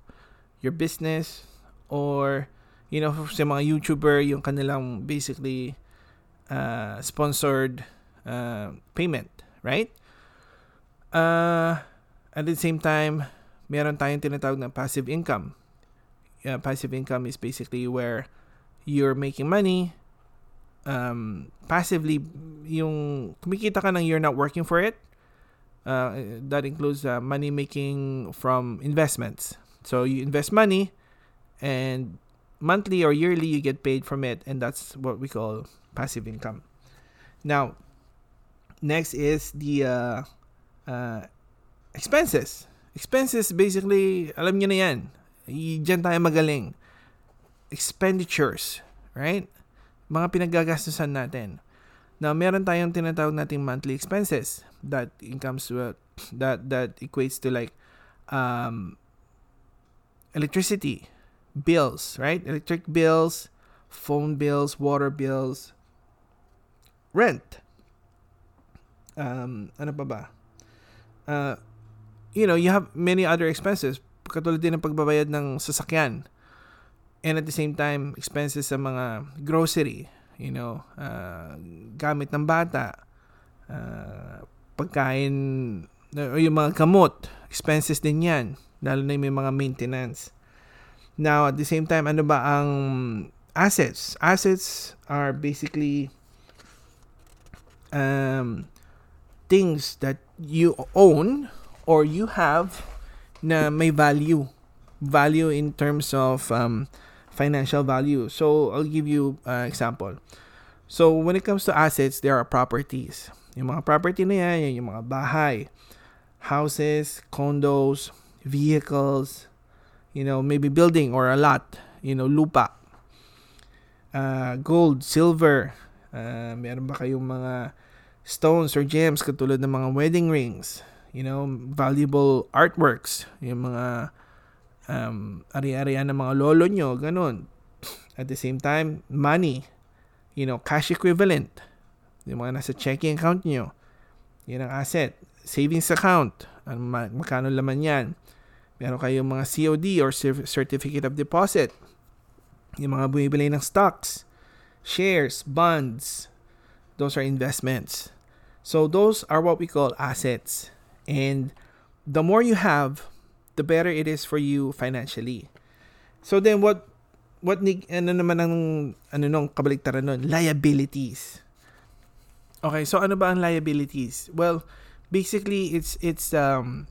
your business, or you know, sa mga YouTuber, yung kanilang basically uh, sponsored uh, payment right? Uh, at the same time, meron tayong tinatawag na passive income. Yeah, passive income is basically where you're making money um, passively yung kumikita ka nang you're not working for it. Uh, that includes uh, money making from investments. So you invest money and monthly or yearly you get paid from it and that's what we call passive income. Now, Next is the uh, uh, expenses. Expenses, basically, alam niyo na yan. Diyan tayo magaling. Expenditures, right? Mga pinagagastusan natin. Now, meron tayong tinatawag nating monthly expenses that incomes to, that that equates to like um, electricity bills, right? Electric bills, phone bills, water bills, rent, um, ano pa ba? uh, you know, you have many other expenses. Katulad din ng pagbabayad ng sasakyan. And at the same time, expenses sa mga grocery, you know, uh, gamit ng bata, uh, pagkain, o yung mga kamot, expenses din yan. Lalo na yung may mga maintenance. Now, at the same time, ano ba ang assets? Assets are basically um, things that you own or you have na may value. Value in terms of um, financial value. So, I'll give you an uh, example. So, when it comes to assets, there are properties. Yung mga property na yan, yung mga bahay, houses, condos, vehicles, you know, maybe building or a lot, you know, lupa, uh, gold, silver, uh, meron ba kayong mga stones or gems katulad ng mga wedding rings, you know, valuable artworks, yung mga um, ari-arian ng mga lolo nyo, ganun. At the same time, money, you know, cash equivalent, yung mga nasa checking account nyo, yan ang asset. Savings account, ano, magkano laman yan. Meron kayong mga COD or Certificate of Deposit. Yung mga bumibili ng stocks, shares, bonds. Those are investments. So those are what we call assets. And the more you have, the better it is for you financially. So then what what ni ano naman ang ano nung kabaliktaran nun? Liabilities. Okay, so ano ba ang liabilities? Well, basically it's it's um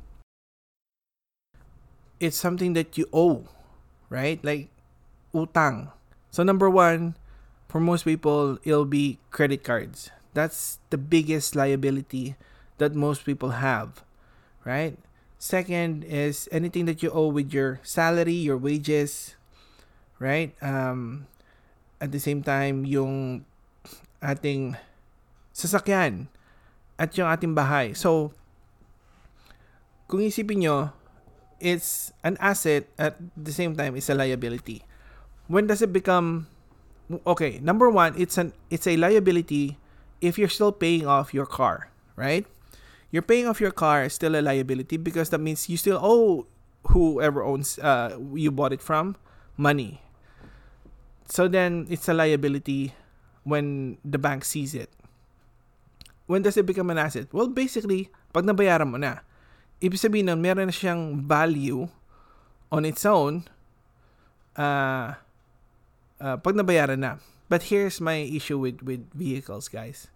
it's something that you owe, right? Like utang. So number 1, for most people it'll be credit cards. That's the biggest liability that most people have, right? Second is anything that you owe with your salary, your wages, right? Um, at the same time, yung ating sasakyan at yung ating bahay. So, kung isipin nyo, it's an asset at the same time it's a liability. When does it become okay? Number one, it's an it's a liability if you're still paying off your car, right? You're paying off your car is still a liability because that means you still owe whoever owns uh, you bought it from money. So then it's a liability when the bank sees it. When does it become an asset? Well, basically, pag nabayaran mo na, ibig sabihin nun, meron na siyang value on its own uh, uh, pag nabayaran na. But here's my issue with, with vehicles, guys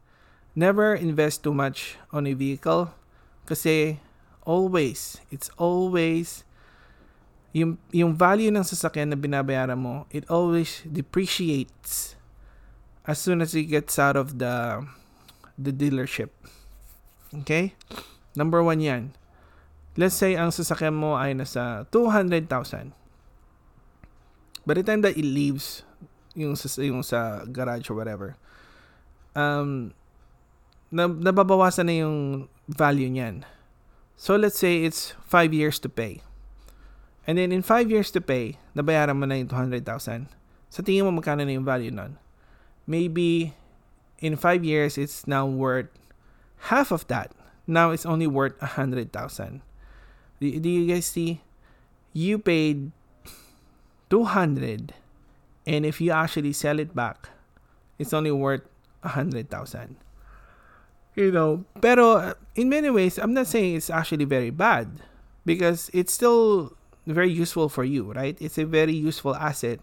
never invest too much on a vehicle kasi always, it's always yung, yung value ng sasakyan na binabayaran mo, it always depreciates as soon as it gets out of the the dealership. Okay? Number one yan. Let's say ang sasakyan mo ay nasa 200,000. By the time that it leaves yung sa, yung sa garage or whatever, um, nababawasan na yung value niyan. So let's say it's 5 years to pay. And then in 5 years to pay, nabayaran mo na yung 200,000. Sa tingin mo magkano na yung value nun? Maybe in 5 years it's now worth half of that. Now it's only worth 100,000. Do, do you guys see? You paid 200 and if you actually sell it back, it's only worth 100,000 you know pero uh, in many ways i'm not saying it's actually very bad because it's still very useful for you right? It's a very useful asset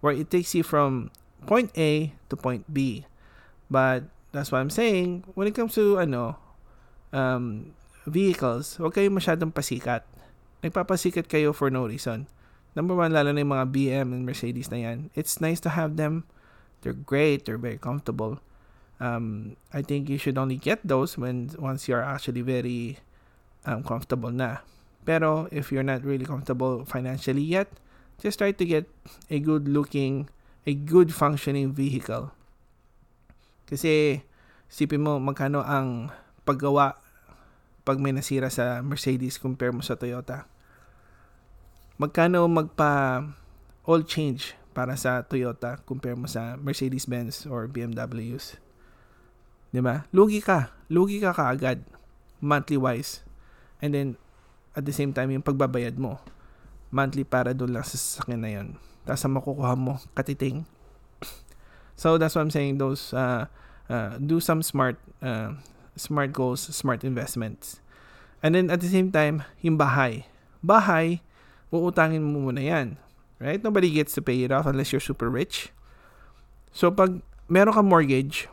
where it takes you from point a to point b. But that's what i'm saying when it comes to ano um vehicles wag kayong masyadong pasikat. Nagpapasikat kayo for no reason. Number one lalo na yung mga BM and Mercedes na yan it's nice to have them. They're great they're very comfortable um, I think you should only get those when once you're actually very um, comfortable na. Pero if you're not really comfortable financially yet, just try to get a good looking, a good functioning vehicle. Kasi sipin mo magkano ang paggawa pag may nasira sa Mercedes compare mo sa Toyota. Magkano magpa all change para sa Toyota compare mo sa Mercedes-Benz or BMWs. 'Di ba? Lugi ka. Lugi ka kaagad monthly wise. And then, at the same time, yung pagbabayad mo. Monthly para doon lang sa sasakyan na yun. Tapos makukuha mo, katiting. So, that's what I'm saying. Those, uh, uh, do some smart, uh, smart goals, smart investments. And then, at the same time, yung bahay. Bahay, uutangin mo muna yan. Right? Nobody gets to pay it off unless you're super rich. So, pag meron ka mortgage,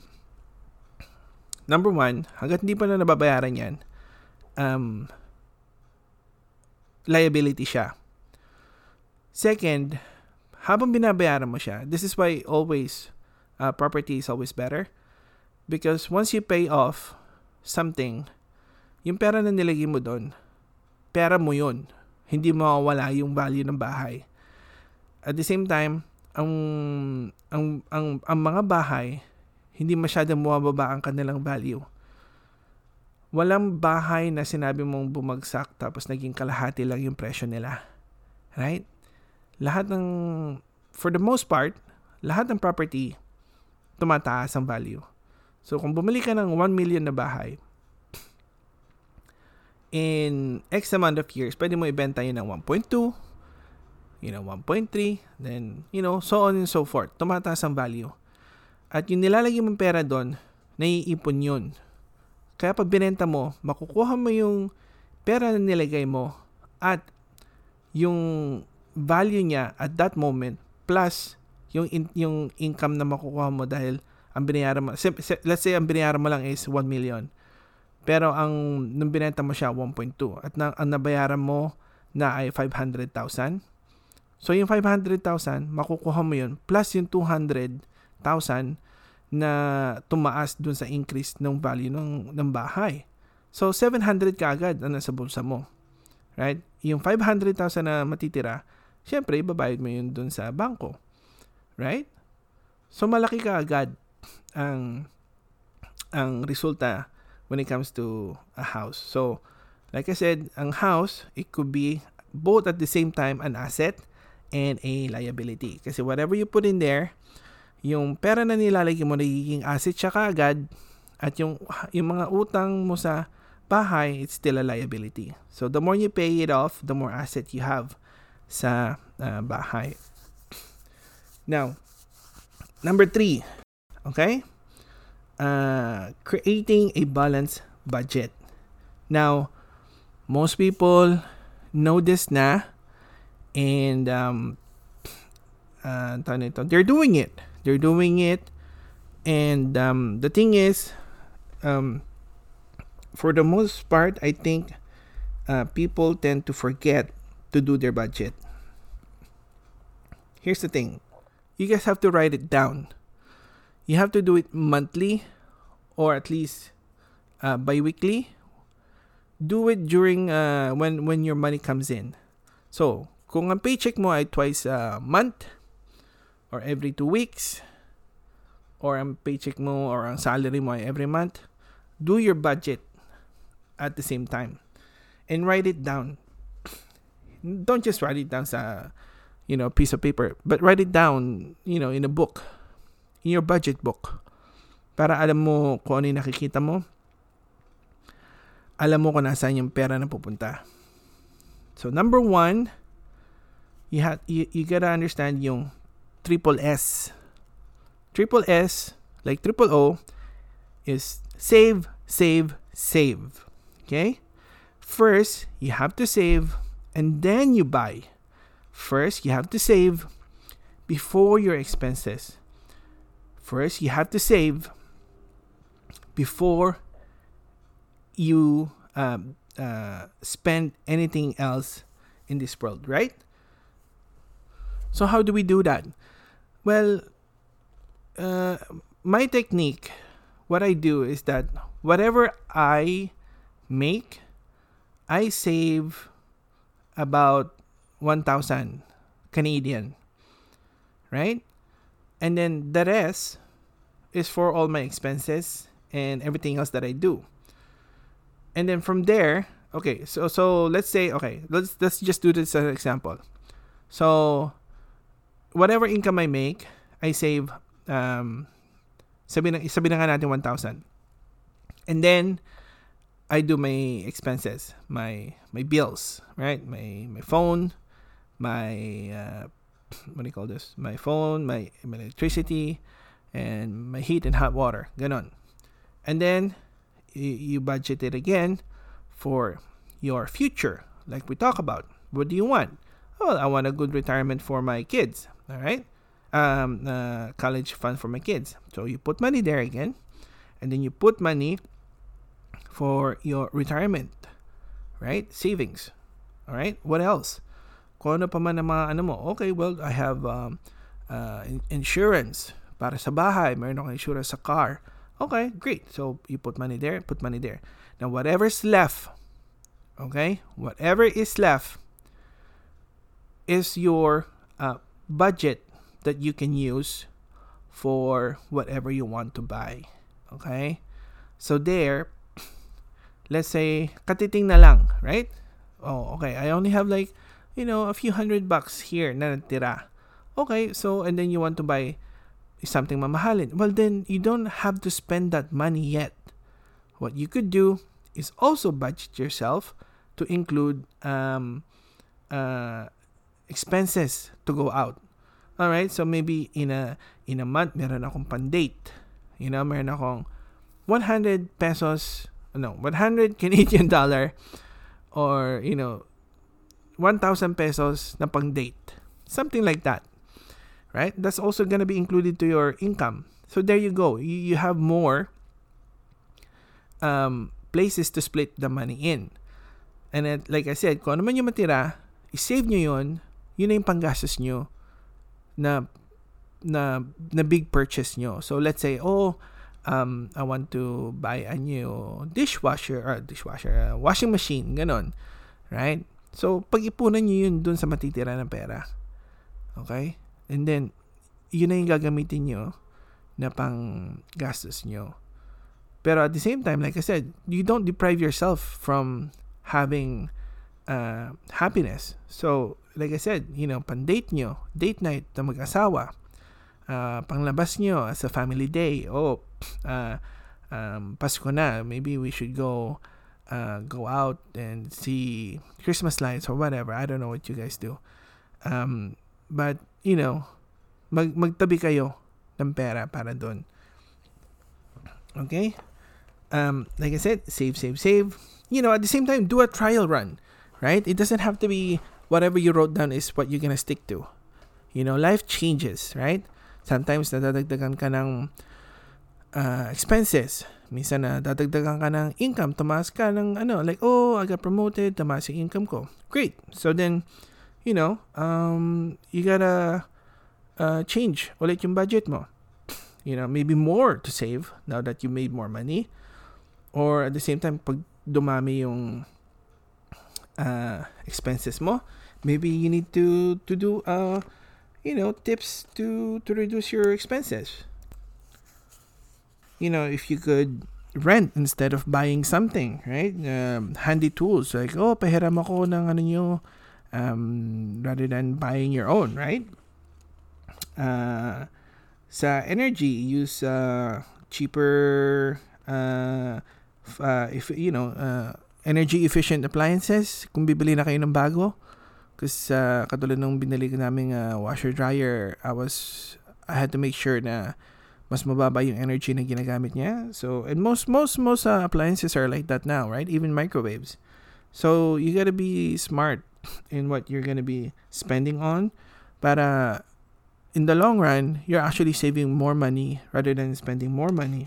number one, hanggat hindi pa na nababayaran yan, um, liability siya. Second, habang binabayaran mo siya, this is why always, uh, property is always better. Because once you pay off something, yung pera na nilagay mo doon, pera mo yun. Hindi mawawala yung value ng bahay. At the same time, ang ang ang, ang mga bahay hindi masyadong bumababa ang kanilang value. Walang bahay na sinabi mong bumagsak tapos naging kalahati lang yung presyo nila. Right? Lahat ng, for the most part, lahat ng property, tumataas ang value. So, kung bumili ka ng 1 million na bahay, in X amount of years, pwede mo ibenta yun ng 1.2, you know, 1.3, then, you know, so on and so forth. Tumataas ang value. At yung nilalagay mong pera doon, naiipon yun. Kaya pag binenta mo, makukuha mo yung pera na nilagay mo at yung value niya at that moment plus yung in, yung income na makukuha mo dahil ang binayaran mo let's say ang binayaran mo lang is 1 million. Pero ang nung binenta mo siya 1.2 at na, ang nabayaran mo na ay 500,000 so yung 500,000 makukuha mo yun plus yung 200 1,000 na tumaas dun sa increase ng value ng, ng bahay. So, 700 ka agad na nasa bulsa mo. Right? Yung 500,000 na matitira, syempre, ibabayad mo yun dun sa bangko. Right? So, malaki ka agad ang ang resulta when it comes to a house. So, like I said, ang house, it could be both at the same time an asset and a liability. Kasi whatever you put in there, yung pera na nilalagay mo nagiging asset siya kaagad at yung, yung mga utang mo sa bahay, it's still a liability. So, the more you pay it off, the more asset you have sa uh, bahay. Now, number three, okay? Uh, creating a balanced budget. Now, most people know this na and um, uh, they're doing it they're doing it. And um, the thing is um, for the most part i think uh, people tend to forget to do their budget. Here's the thing. You guys have to write it down. You have to do it monthly or at least uh, bi-weekly. Do it during uh, when when your money comes in. So kung ang paycheck mo ay twice a month or every two weeks or ang paycheck mo or ang salary mo ay every month, do your budget at the same time and write it down. Don't just write it down sa you know, piece of paper, but write it down, you know, in a book, in your budget book. Para alam mo kung ano yung nakikita mo. Alam mo kung nasaan yung pera na pupunta. So number one, you have you, you gotta understand yung triple S. Triple S, like triple O, is save, save, save. Okay? First, you have to save and then you buy. First, you have to save before your expenses. First, you have to save before you um, uh, spend anything else in this world, right? So, how do we do that? Well, uh, my technique, what I do is that whatever I make, I save about 1,000 Canadian, right? And then the rest is for all my expenses and everything else that I do. And then from there, okay, so so let's say okay, let's let's just do this as an example. So whatever income I make, I save um sabi na sabi na nga natin 1,000. And then I do my expenses, my my bills, right? My my phone, my uh, what do you call this? My phone, my, my electricity, and my heat and hot water. Ganon. And then you, you budget it again for your future, like we talk about. What do you want? Well, I want a good retirement for my kids. All right, um, uh, college fund for my kids. So you put money there again, and then you put money for your retirement, right? Savings. All right. What else? Pa ano mo. Okay, well, I have um, uh, insurance para sa bahay. Meron insurance sa car. Okay, great. So you put money there, put money there. Now whatever's left, okay, whatever is left is your uh, budget that you can use for whatever you want to buy. Okay? So there, let's say, katiting na lang, right? Oh, okay. I only have like, you know, a few hundred bucks here na natira. Okay, so, and then you want to buy something mamahalin. Well, then you don't have to spend that money yet. What you could do is also budget yourself to include um, uh, expenses to go out. All right, so maybe in a in a month meron akong pan-date. You know, meron akong 100 pesos, no, 100 Canadian dollar or, you know, 1,000 pesos na pang-date. Something like that. Right? That's also going to be included to your income. So there you go. You, you have more um, places to split the money in. And then, like I said, kung ano man yung matira, i-save nyo yun, yun na yung panggastos nyo na na na big purchase nyo. So let's say, oh, um, I want to buy a new dishwasher or dishwasher, uh, washing machine, ganon. Right? So pag-ipunan nyo yun dun sa matitira ng pera. Okay? And then, yun na yung gagamitin nyo na pang gastos nyo. Pero at the same time, like I said, you don't deprive yourself from having uh, happiness. So, like I said, you know, pan-date nyo, date night na mag-asawa, uh, panglabas nyo as a family day, oh, uh, um, Pasko na, maybe we should go uh, go out and see Christmas lights or whatever. I don't know what you guys do. Um, but, you know, mag magtabi kayo ng pera para doon. Okay? Um, like I said, save, save, save. You know, at the same time, do a trial run, right? It doesn't have to be whatever you wrote down is what you're gonna stick to. You know, life changes, right? Sometimes nadadagdagan ka ng uh, expenses. Minsan na dadagdagan ka ng income, tumaas ka ng ano, like, oh, I got promoted, tumaas yung income ko. Great. So then, you know, um, you gotta uh, change ulit yung budget mo. You know, maybe more to save now that you made more money. Or at the same time, pag dumami yung uh, expenses mo, maybe you need to to do uh you know tips to to reduce your expenses. You know if you could rent instead of buying something right? Um, handy tools like oh pahiram ako ng ano nyo um, rather than buying your own right? Uh, sa energy use uh, cheaper uh, uh, if you know uh, energy efficient appliances kung bibili na kayo ng bago Because uh, katulad nung binili ko namin uh, washer dryer, I was I had to make sure na mas mababa yung energy na ginagamit niya. So, and most most most uh, appliances are like that now, right? Even microwaves. So, you got to be smart in what you're to be spending on para in the long run, you're actually saving more money rather than spending more money.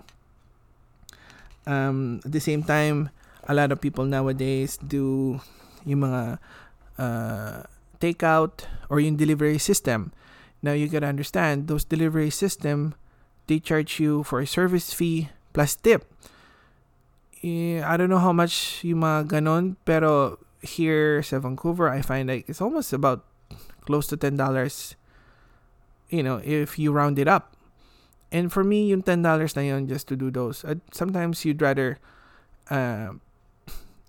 Um, at the same time, a lot of people nowadays do yung mga uh, takeout or yung delivery system. Now you gotta understand those delivery system they charge you for a service fee plus tip. Eh, I don't know how much yung mga ganon, pero here sa Vancouver, I find like it's almost about close to ten dollars. You know, if you round it up. And for me, yung ten dollars na yun just to do those. Sometimes you'd rather uh,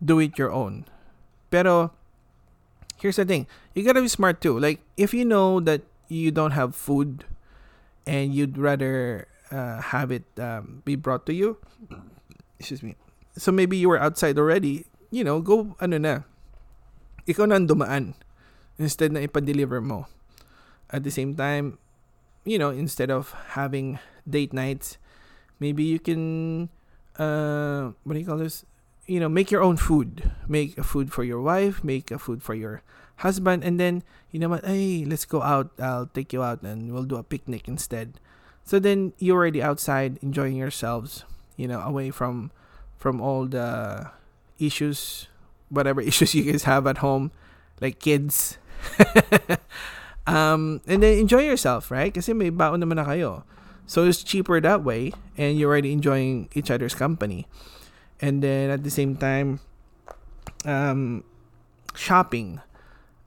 do it your own. Pero here's the thing you gotta be smart too like if you know that you don't have food and you'd rather uh, have it um, be brought to you excuse me so maybe you were outside already, you know, go, ano na, ikaw na dumaan instead na ipa-deliver mo. At the same time, you know, instead of having date nights, maybe you can, uh, what do you call this? You know, make your own food. Make a food for your wife, make a food for your husband, and then, you know what, hey, let's go out. I'll take you out and we'll do a picnic instead. So then you're already outside enjoying yourselves, you know, away from from all the issues, whatever issues you guys have at home, like kids. um, and then enjoy yourself, right? Kasi may baon naman na kayo. So it's cheaper that way, and you're already enjoying each other's company. And then at the same time, um, shopping.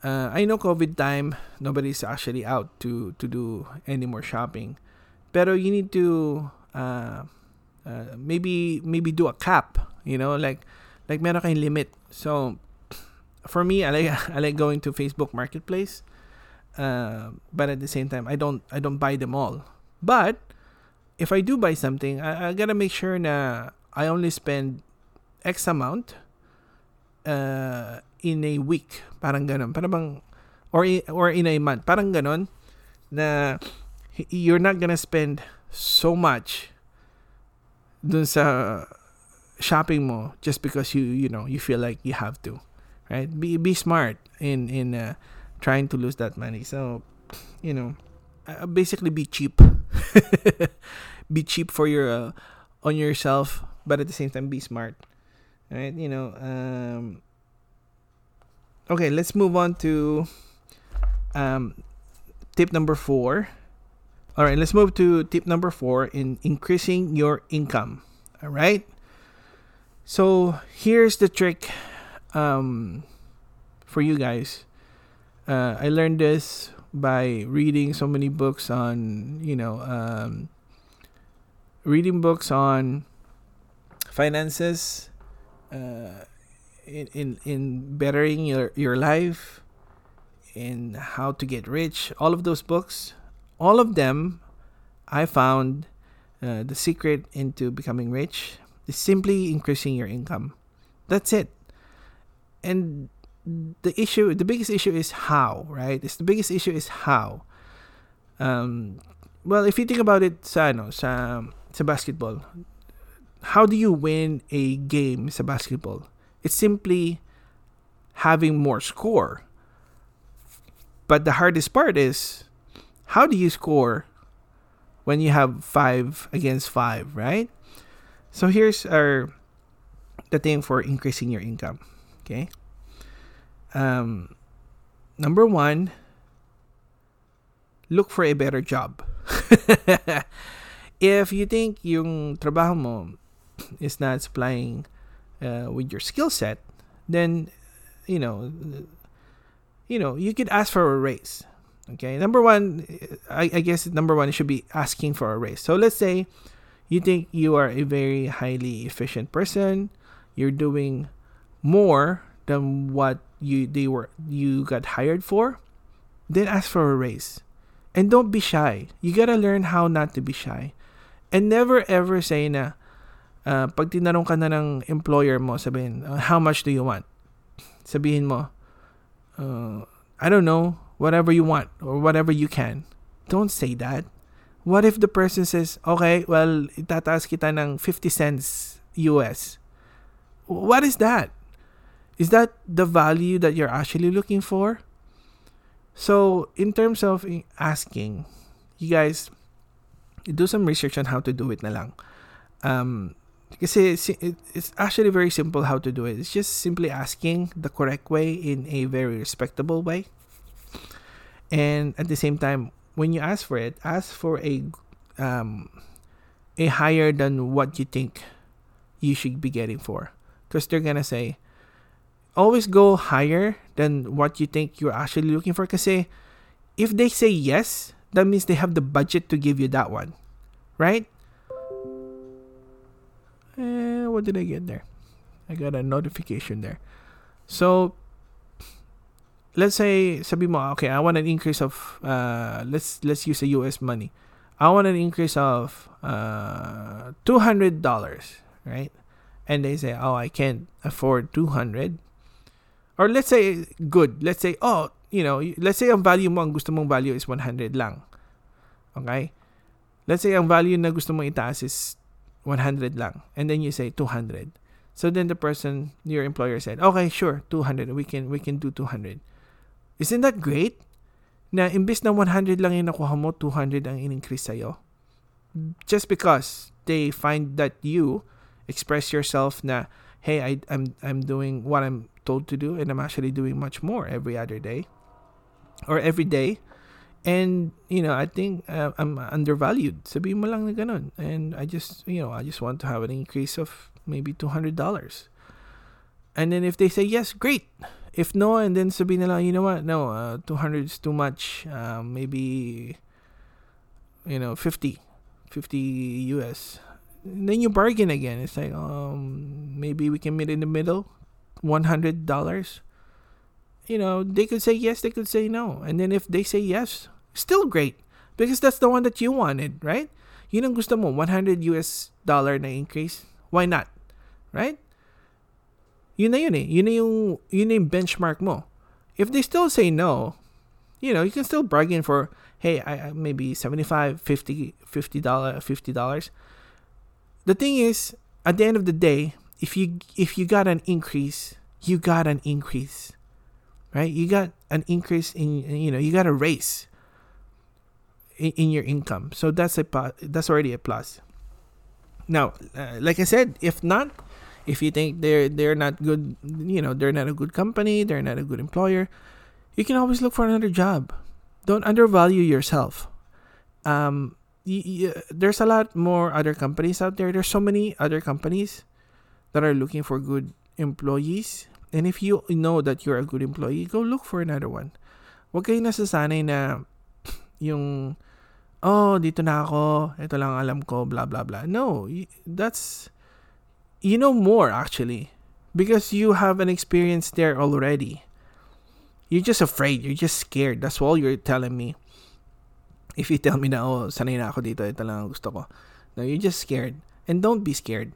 Uh, I know COVID time, nobody's actually out to to do any more shopping. Pero you need to uh, uh, maybe maybe do a cap, you know, like like meron kayong limit. So for me, I like I like going to Facebook Marketplace. Uh, but at the same time, I don't I don't buy them all. But if I do buy something, I, I gotta make sure na I only spend X amount uh, in a week. Parang ganun. Parang or, or in a month. Parang ganun na you're not gonna spend so much dun sa shopping mo just because you you know you feel like you have to right be be smart in in uh, trying to lose that money so you know uh, basically be cheap be cheap for your uh, on yourself but at the same time be smart right you know um okay let's move on to um tip number 4 all right, let's move to tip number four in increasing your income. All right. So here's the trick um, for you guys. Uh, I learned this by reading so many books on, you know, um, reading books on finances, uh, in, in in bettering your your life, in how to get rich. All of those books all of them, I found uh, the secret into becoming rich is simply increasing your income. That's it. And the issue, the biggest issue is how, right? It's the biggest issue is how. Um, well, if you think about it, sa ano, sa sa basketball, how do you win a game sa basketball? It's simply having more score. But the hardest part is how do you score when you have five against five, right? So here's our the thing for increasing your income. Okay. Um, number one, look for a better job. if you think yung trabaho mo is not supplying uh, with your skill set, then you know, you know, you could ask for a raise. Okay, number one, I, I guess number one should be asking for a raise. So let's say you think you are a very highly efficient person, you're doing more than what you they were you got hired for, then ask for a raise. And don't be shy. You gotta learn how not to be shy. And never ever say na, uh, pag tinanong ka na ng employer mo, sabihin, uh, how much do you want? Sabihin mo, uh, I don't know, whatever you want or whatever you can. Don't say that. What if the person says, okay, well, itataas kita ng 50 cents US. What is that? Is that the value that you're actually looking for? So, in terms of asking, you guys do some research on how to do it na lang. Um, kasi it's actually very simple how to do it. It's just simply asking the correct way in a very respectable way. And at the same time when you ask for it ask for a um, a higher than what you think you should be getting for. Because they're gonna say always go higher than what you think you're actually looking for. Because if they say yes that means they have the budget to give you that one right eh, what did i get there i got a notification there so let's say sabi mo okay I want an increase of uh, let's let's use a US money I want an increase of uh, $200 right and they say, "Oh, I can't afford 200." Or let's say good, let's say, "Oh, you know, let's say ang value mo, ang gusto mong value is 100 lang." Okay? Let's say ang value na gusto mong itaas is 100 lang and then you say 200. So then the person, your employer said, "Okay, sure, 200. We can we can do 200." Isn't that great? Na imbis na 100 lang yung nakuha mo, 200 ang in-increase sa'yo. Just because they find that you express yourself na, hey, I, I'm, I'm doing what I'm told to do and I'm actually doing much more every other day or every day. And, you know, I think uh, I'm undervalued. Sabihin mo lang na ganun. And I just, you know, I just want to have an increase of maybe $200. And then if they say yes, great. If no, and then sabihin nila, you know what, no, uh, 200 is too much. Uh, maybe, you know, 50, 50 US. And then you bargain again. It's like, um, maybe we can meet in the middle, $100. You know, they could say yes, they could say no. And then if they say yes, still great. Because that's the one that you wanted, right? Yun ang gusto mo, 100 US dollar na increase. Why not? Right? Yun na yun eh. Yun na yung, yun na yung benchmark mo. If they still say no, you know, you can still bargain for, hey, I, maybe 75 50 $50, $50. The thing is, at the end of the day, if you if you got an increase, you got an increase. Right? You got an increase in you know, you got a raise in, in your income. So that's a that's already a plus. Now, uh, like I said, if not, if you think they're they're not good, you know, they're not a good company, they're not a good employer, you can always look for another job. Don't undervalue yourself. Um, y- there's a lot more other companies out there. There's so many other companies that are looking for good employees. And if you know that you're a good employee, go look for another one. Huwag kayo nasasanay na yung, oh, dito na ako, ito lang alam ko, blah, blah, blah. No, that's, you know more actually. Because you have an experience there already. You're just afraid. You're just scared. That's all you're telling me. If you tell me na, oh, sanay na ako dito, ito lang gusto ko. No, you're just scared. And don't be scared.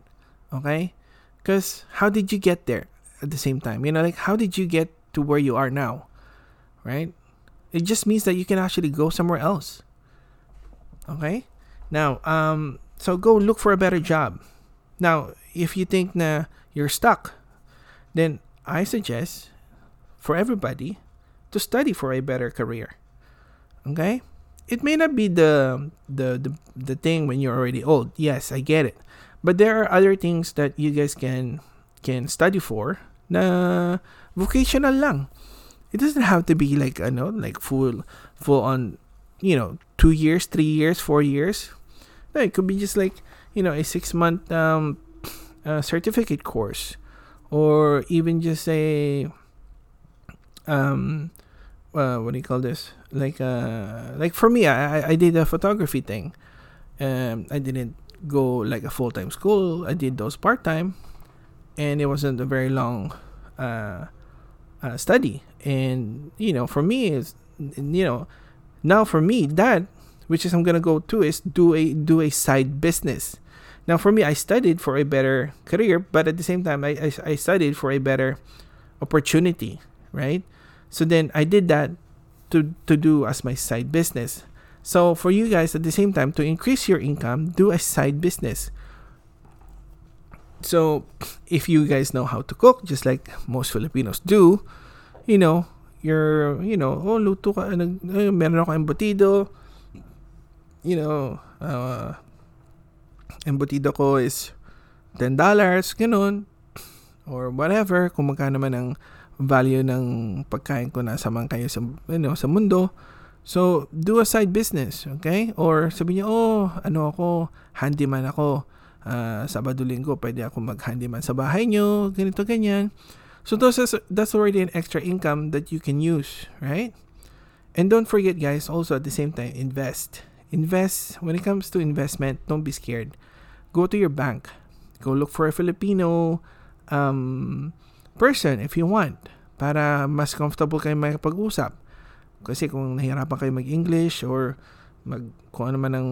Okay? Because how did you get there at the same time? You know, like, how did you get to where you are now? Right? It just means that you can actually go somewhere else. Okay? Now, um, so go look for a better job. Now, if you think na you're stuck, then I suggest for everybody to study for a better career. Okay? It may not be the the the, the thing when you're already old. Yes, I get it. But there are other things that you guys can can study for na vocational lang. It doesn't have to be like know like full full on you know, 2 years, 3 years, 4 years. No, it could be just like, you know, a 6 month um uh, certificate course. Or even just a um uh, what do you call this? Like uh like for me i i did a photography thing. Um i didn't go like a full-time school. I did those part-time and it wasn't a very long uh, uh study and you know for me is you know now for me that which is i'm gonna go to is do a do a side business now for me i studied for a better career but at the same time i i, I studied for a better opportunity right so then I did that to to do as my side business. So for you guys at the same time to increase your income, do a side business. So if you guys know how to cook, just like most Filipinos do, you know, you're, you know, oh, luto ka, nag, eh, meron ako embutido, you know, uh, embutido ko is $10, ganun, or whatever, kung magkano man ang value ng pagkain ko nasa man kayo sa, you know, sa mundo. So, do a side business, okay? Or sabi niyo, oh, ano ako, handyman ako. Uh, Sabado linggo, pwede ako mag-handyman sa bahay niyo, ganito, ganyan. So, those is, that's already an extra income that you can use, right? And don't forget, guys, also at the same time, invest. Invest. When it comes to investment, don't be scared. Go to your bank. Go look for a Filipino um, person if you want para mas comfortable kayo makipag-usap. Kasi kung nahirapan kayo mag-English or mag kung ano man ang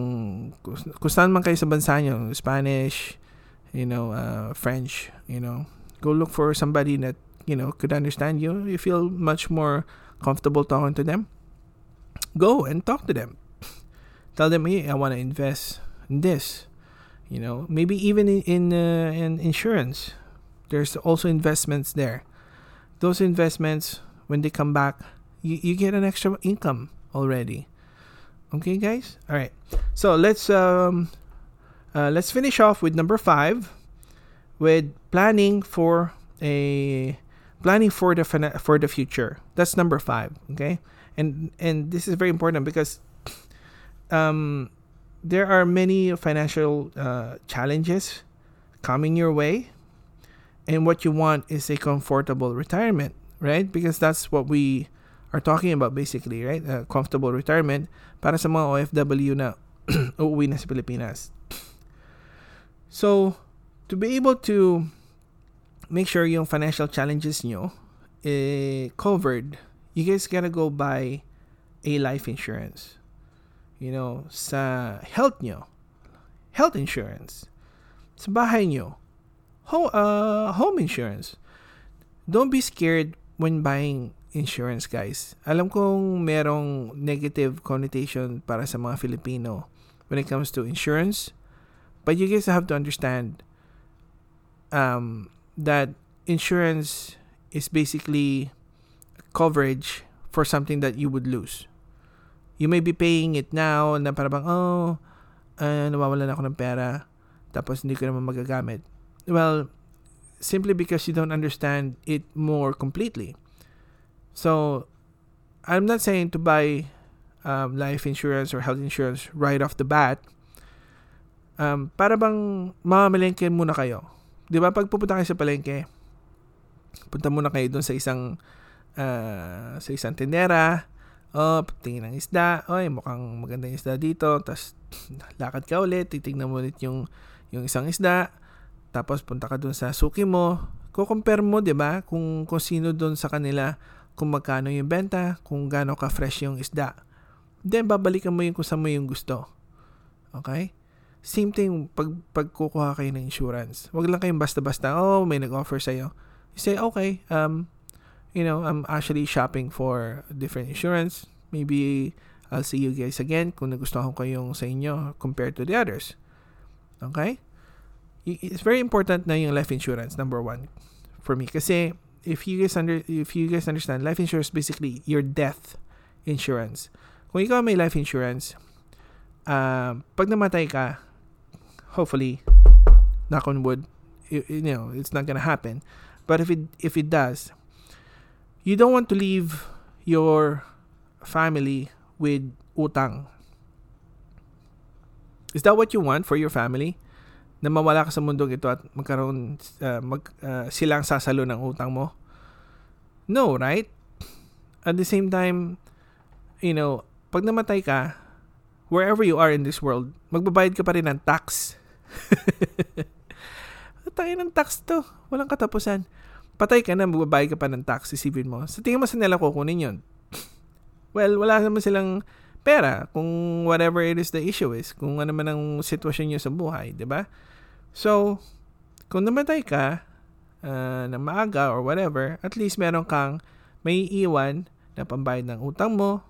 kung saan man kayo sa bansa nyo, Spanish, you know, uh, French, you know, go look for somebody that, you know, could understand you. You feel much more comfortable talking to them. Go and talk to them. Tell them, hey, I want to invest in this. You know, maybe even in in, uh, in insurance, there's also investments there. Those investments, when they come back, you, you get an extra income already. Okay, guys. All right. So let's um, uh, let's finish off with number five, with planning for a planning for the for the future. That's number five. Okay, and and this is very important because um, there are many financial uh, challenges coming your way, and what you want is a comfortable retirement, right? Because that's what we are talking about basically, right? Comfortable retirement para sa mga OFW na uuwi na sa Pilipinas. So, to be able to make sure yung financial challenges nyo eh, covered, you guys gotta go buy a life insurance. You know, sa health nyo, health insurance. Sa bahay nyo, ho, uh, home insurance. Don't be scared when buying insurance, guys. Alam kong merong negative connotation para sa mga Filipino when it comes to insurance. But you guys have to understand um, that insurance is basically coverage for something that you would lose. You may be paying it now and na para bang, oh, uh, nawawalan ako ng pera tapos hindi ko naman magagamit. Well, simply because you don't understand it more completely. So, I'm not saying to buy um, life insurance or health insurance right off the bat um, para bang mamamalengke muna kayo. 'Di ba? Pag pupunta kayo sa palengke, punta muna kayo doon sa isang uh, sa isang tendera. Oh, tingin ng isda. Oy, mukhang maganda yung isda dito. Tapos lakad ka ulit, titingnan mo ulit yung yung isang isda. Tapos punta ka doon sa suki mo. Ko-compare mo, 'di ba? Kung kung sino doon sa kanila, kung magkano yung benta, kung gaano ka fresh yung isda. Then babalikan mo yung kung saan mo yung gusto. Okay? Same thing pag pagkukuha kayo ng insurance. Huwag lang kayong basta-basta, oh, may nag-offer sa iyo. You say, okay, um, you know, I'm actually shopping for different insurance. Maybe I'll see you guys again kung nagustuhan ko yung sa inyo compared to the others. Okay? It's very important na yung life insurance, number one, for me. Kasi if you guys under if you guys understand, life insurance basically your death insurance. Kung ikaw may life insurance, uh, pag namatay ka, hopefully, knock on wood, you, you know, it's not gonna happen. But if it if it does, you don't want to leave your family with utang. Is that what you want for your family? Na mawala ka sa mundong ito at magkaroon uh, mag uh, silang sasalo ng utang mo? No, right? At the same time, you know, pag namatay ka, wherever you are in this world, magbabayad ka pa rin ng tax Tayo ng tax to. Walang katapusan. Patay ka na, magbabayad ka pa ng tax, isipin mo. Sa tingin mo sa nila kukunin yun. Well, wala naman silang pera kung whatever it is the issue is. Kung ano man ang sitwasyon nyo sa buhay, di ba? So, kung namatay ka uh, ng maaga or whatever, at least meron kang may iwan na pambayad ng utang mo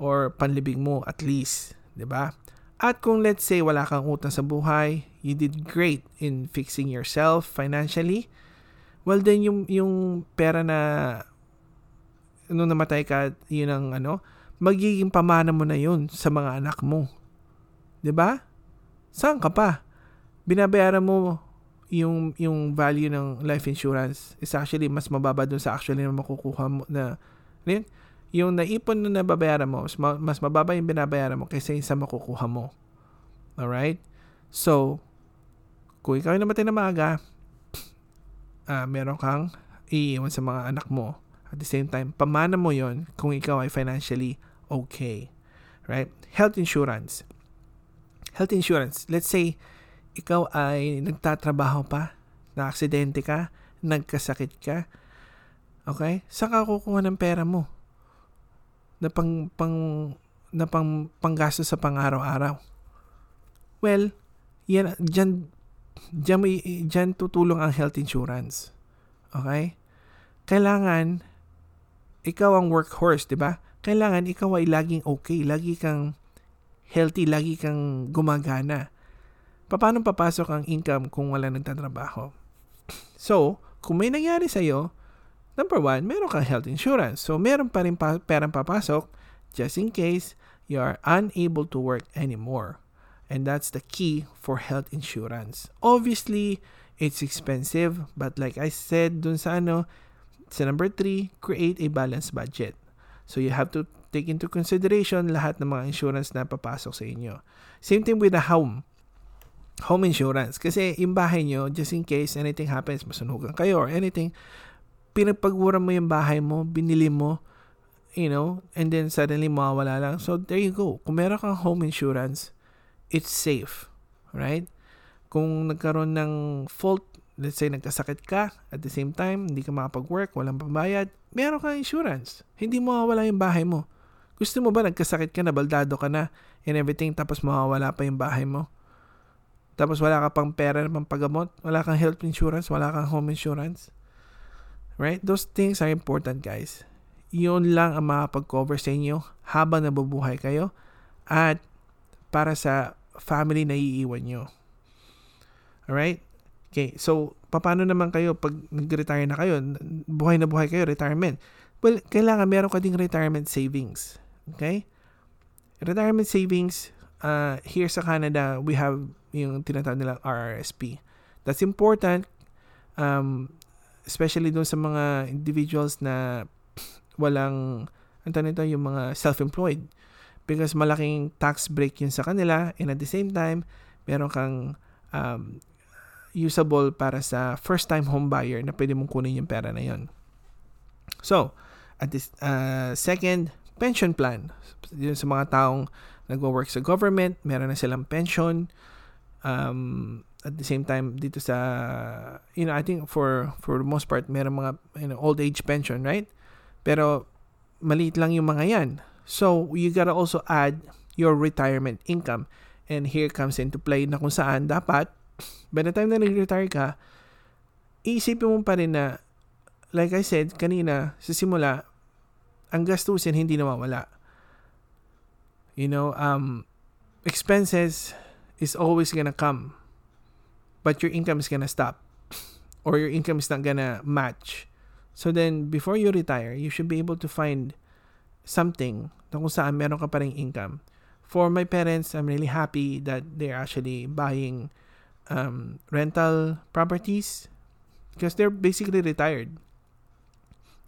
or panlibing mo at least, 'di ba? At kung let's say wala kang utang sa buhay, you did great in fixing yourself financially, well then yung yung pera na nung namatay ka, yun ang ano, magiging pamana mo na yun sa mga anak mo. 'Di ba? Saan ka pa? Binabayaran mo yung yung value ng life insurance is actually mas mababa dun sa actually na makukuha mo na yun, yung naipon na nababayaran mo, mas, mas mababa yung binabayaran mo kaysa yung sa makukuha mo. Alright? So, kung ikaw ay namatay na maaga, uh, meron kang iiwan sa mga anak mo. At the same time, pamana mo yon kung ikaw ay financially okay. Right? Health insurance. Health insurance. Let's say, ikaw ay nagtatrabaho pa, na-aksidente ka, nagkasakit ka, okay? Saan ka kukuha ng pera mo? na pang, pang, na pang, panggasto sa pang-araw-araw. Well, yan, dyan, Diyan, may, diyan tutulong ang health insurance. Okay? Kailangan, ikaw ang workhorse, di ba? Kailangan ikaw ay laging okay, lagi kang healthy, lagi kang gumagana. Paano papasok ang income kung wala nagtatrabaho? So, kung may nangyari sa'yo, number one, meron kang health insurance. So, meron pa rin pa- perang papasok just in case you are unable to work anymore. And that's the key for health insurance. Obviously, it's expensive, but like I said dun sa ano, sa number three, create a balanced budget. So you have to take into consideration lahat ng mga insurance na papasok sa inyo. Same thing with the home. Home insurance. Kasi yung bahay nyo, just in case anything happens, masunugan kayo or anything, pinagpagmura mo yung bahay mo, binili mo, you know, and then suddenly mawawala lang. So there you go. Kung meron kang home insurance, it's safe. Right? Kung nagkaroon ng fault, let's say nagkasakit ka, at the same time, hindi ka makapag-work, walang pambayad, meron kang insurance. Hindi mawawala yung bahay mo. Gusto mo ba nagkasakit ka na, baldado ka na, and everything, tapos mawawala pa yung bahay mo? Tapos wala ka pang pera na pampagamot, wala kang health insurance, wala kang home insurance. Right? Those things are important, guys. Yun lang ang makapag-cover sa inyo habang nabubuhay kayo at para sa family na iiwan nyo. Alright? Okay, so paano naman kayo pag nag-retire na kayo, buhay na buhay kayo, retirement? Well, kailangan meron ka ding retirement savings. Okay? Retirement savings, uh, here sa Canada, we have yung tinatawag nilang RRSP. That's important, um, especially doon sa mga individuals na walang, ano nito, yung mga self-employed. Because malaking tax break yun sa kanila and at the same time, meron kang um, usable para sa first-time home buyer na pwede mong kunin yung pera na yun. So, at this, uh, second, pension plan. Yun sa mga taong nagwo-work sa government, meron na silang pension. Um, at the same time, dito sa, you know, I think for for the most part, meron mga you know, old age pension, right? Pero, maliit lang yung mga yan. So, you gotta also add your retirement income. And here comes into play na kung saan dapat, by the time na nag-retire ka, iisipin mo pa rin na, like I said kanina, sa simula, ang gastusin hindi nawawala. You know, um, expenses is always gonna come, but your income is gonna stop, or your income is not gonna match. So then, before you retire, you should be able to find something na kung saan meron ka pa rin income. For my parents, I'm really happy that they're actually buying um, rental properties because they're basically retired.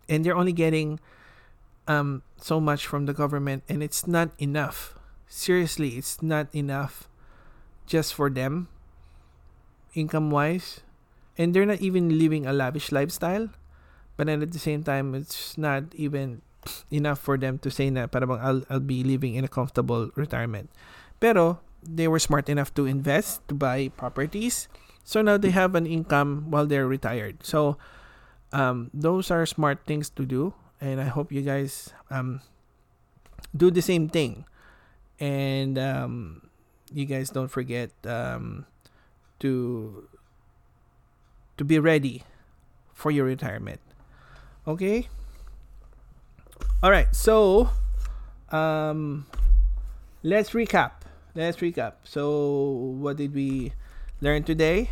And they're only getting um, so much from the government, and it's not enough. Seriously, it's not enough just for them, income wise. And they're not even living a lavish lifestyle. But then at the same time, it's not even enough for them to say na parang I'll, I'll be living in a comfortable retirement. Pero they were smart enough to invest, to buy properties. So now they have an income while they're retired. So um, those are smart things to do. And I hope you guys um, do the same thing. And um, you guys don't forget um, to to be ready for your retirement. Okay? All right. So um let's recap. Let's recap. So what did we learn today?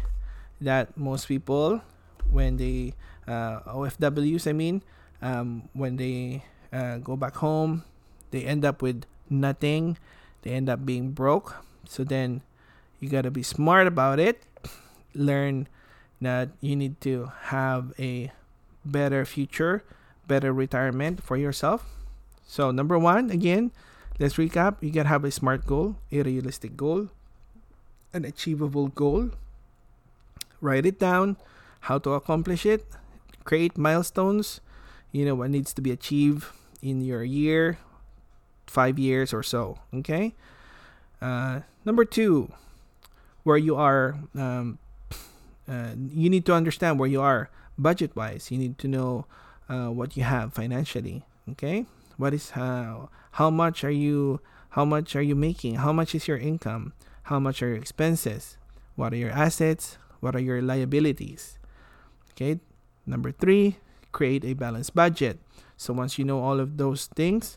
That most people when they uh, OFWs, I mean, um, when they uh, go back home, they end up with nothing. They end up being broke. So then you got to be smart about it. Learn that you need to have a better future, better retirement for yourself. So, number one, again, let's recap. You got to have a smart goal, a realistic goal, an achievable goal. Write it down, how to accomplish it, create milestones, you know, what needs to be achieved in your year, five years or so. Okay. Uh, number two, where you are, um, uh, you need to understand where you are budget wise. You need to know uh, what you have financially. Okay, what is how how much are you how much are you making? How much is your income? How much are your expenses? What are your assets? What are your liabilities? Okay. Number three, create a balanced budget. So once you know all of those things,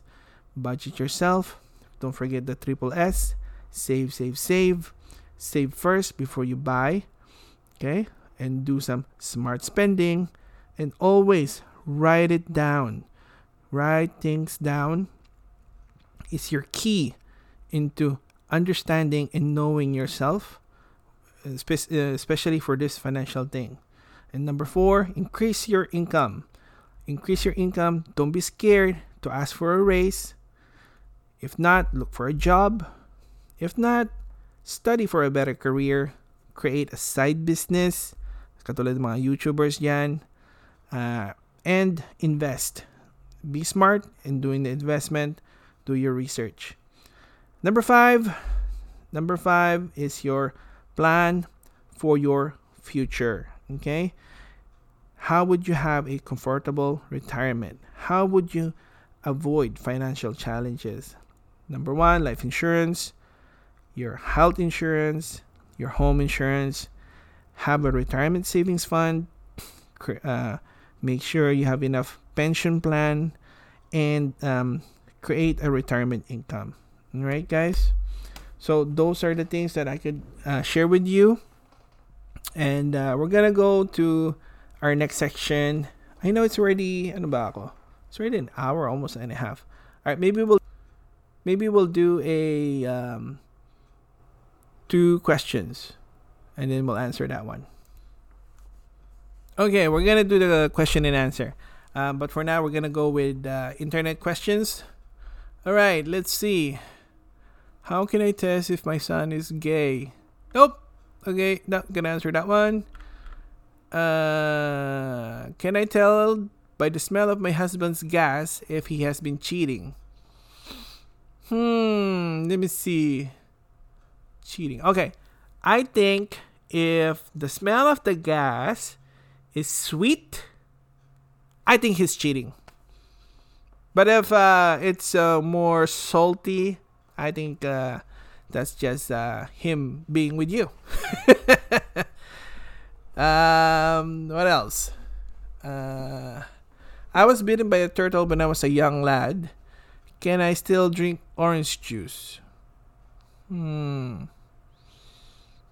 budget yourself. Don't forget the triple S. Save, save, save. Save first before you buy. Okay. And do some smart spending. And always write it down. Write things down is your key into understanding and knowing yourself, uh, especially for this financial thing. And number four, increase your income. Increase your income. Don't be scared to ask for a raise. If not, look for a job. If not, study for a better career. Create a side business. Katulad mga YouTubers yan. Uh, and invest. Be smart in doing the investment. Do your research. Number five. Number five is your plan for your future. Okay? How would you have a comfortable retirement? How would you avoid financial challenges? Number one, life insurance, your health insurance, your home insurance, have a retirement savings fund, uh, make sure you have enough pension plan, and um, create a retirement income. All right, guys? So, those are the things that I could uh, share with you. And uh, we're gonna go to our next section. I know it's already ano ako? It's already an hour, almost and a half. All right, maybe we'll maybe we'll do a um, two questions, and then we'll answer that one. Okay, we're gonna do the question and answer. Um, but for now, we're gonna go with uh, internet questions. All right, let's see. How can I test if my son is gay? Nope. Okay, not gonna answer that one. Uh, can I tell by the smell of my husband's gas if he has been cheating? Hmm, let me see. Cheating. Okay. I think if the smell of the gas is sweet, I think he's cheating. But if uh, it's uh, more salty, I think uh, that's just uh, him being with you. um, what else? Uh, I was bitten by a turtle when I was a young lad. Can I still drink orange juice? Hmm.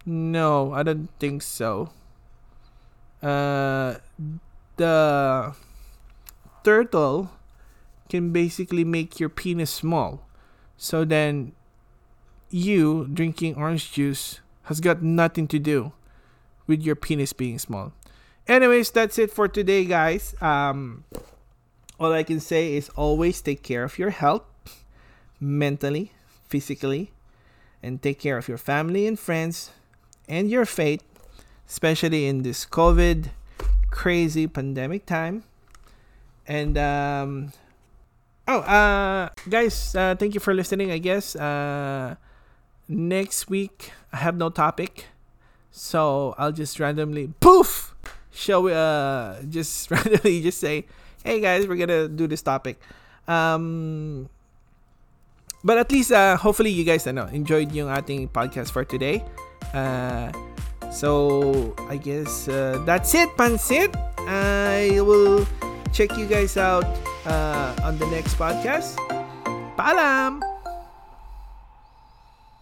No, I don't think so. Uh, the turtle can basically make your penis small. So then you drinking orange juice has got nothing to do with your penis being small. Anyways, that's it for today, guys. Um, all I can say is always take care of your health, mentally, physically, and take care of your family and friends and your faith, especially in this COVID crazy pandemic time. And um, oh, uh, guys, uh, thank you for listening. I guess uh, next week I have no topic, so I'll just randomly poof show uh just randomly just say, hey guys, we're gonna do this topic. Um, but at least uh, hopefully you guys ano, enjoyed yung ating podcast for today. Uh, so I guess uh, that's it, Pansit. I will check you guys out uh, on the next podcast. Paalam!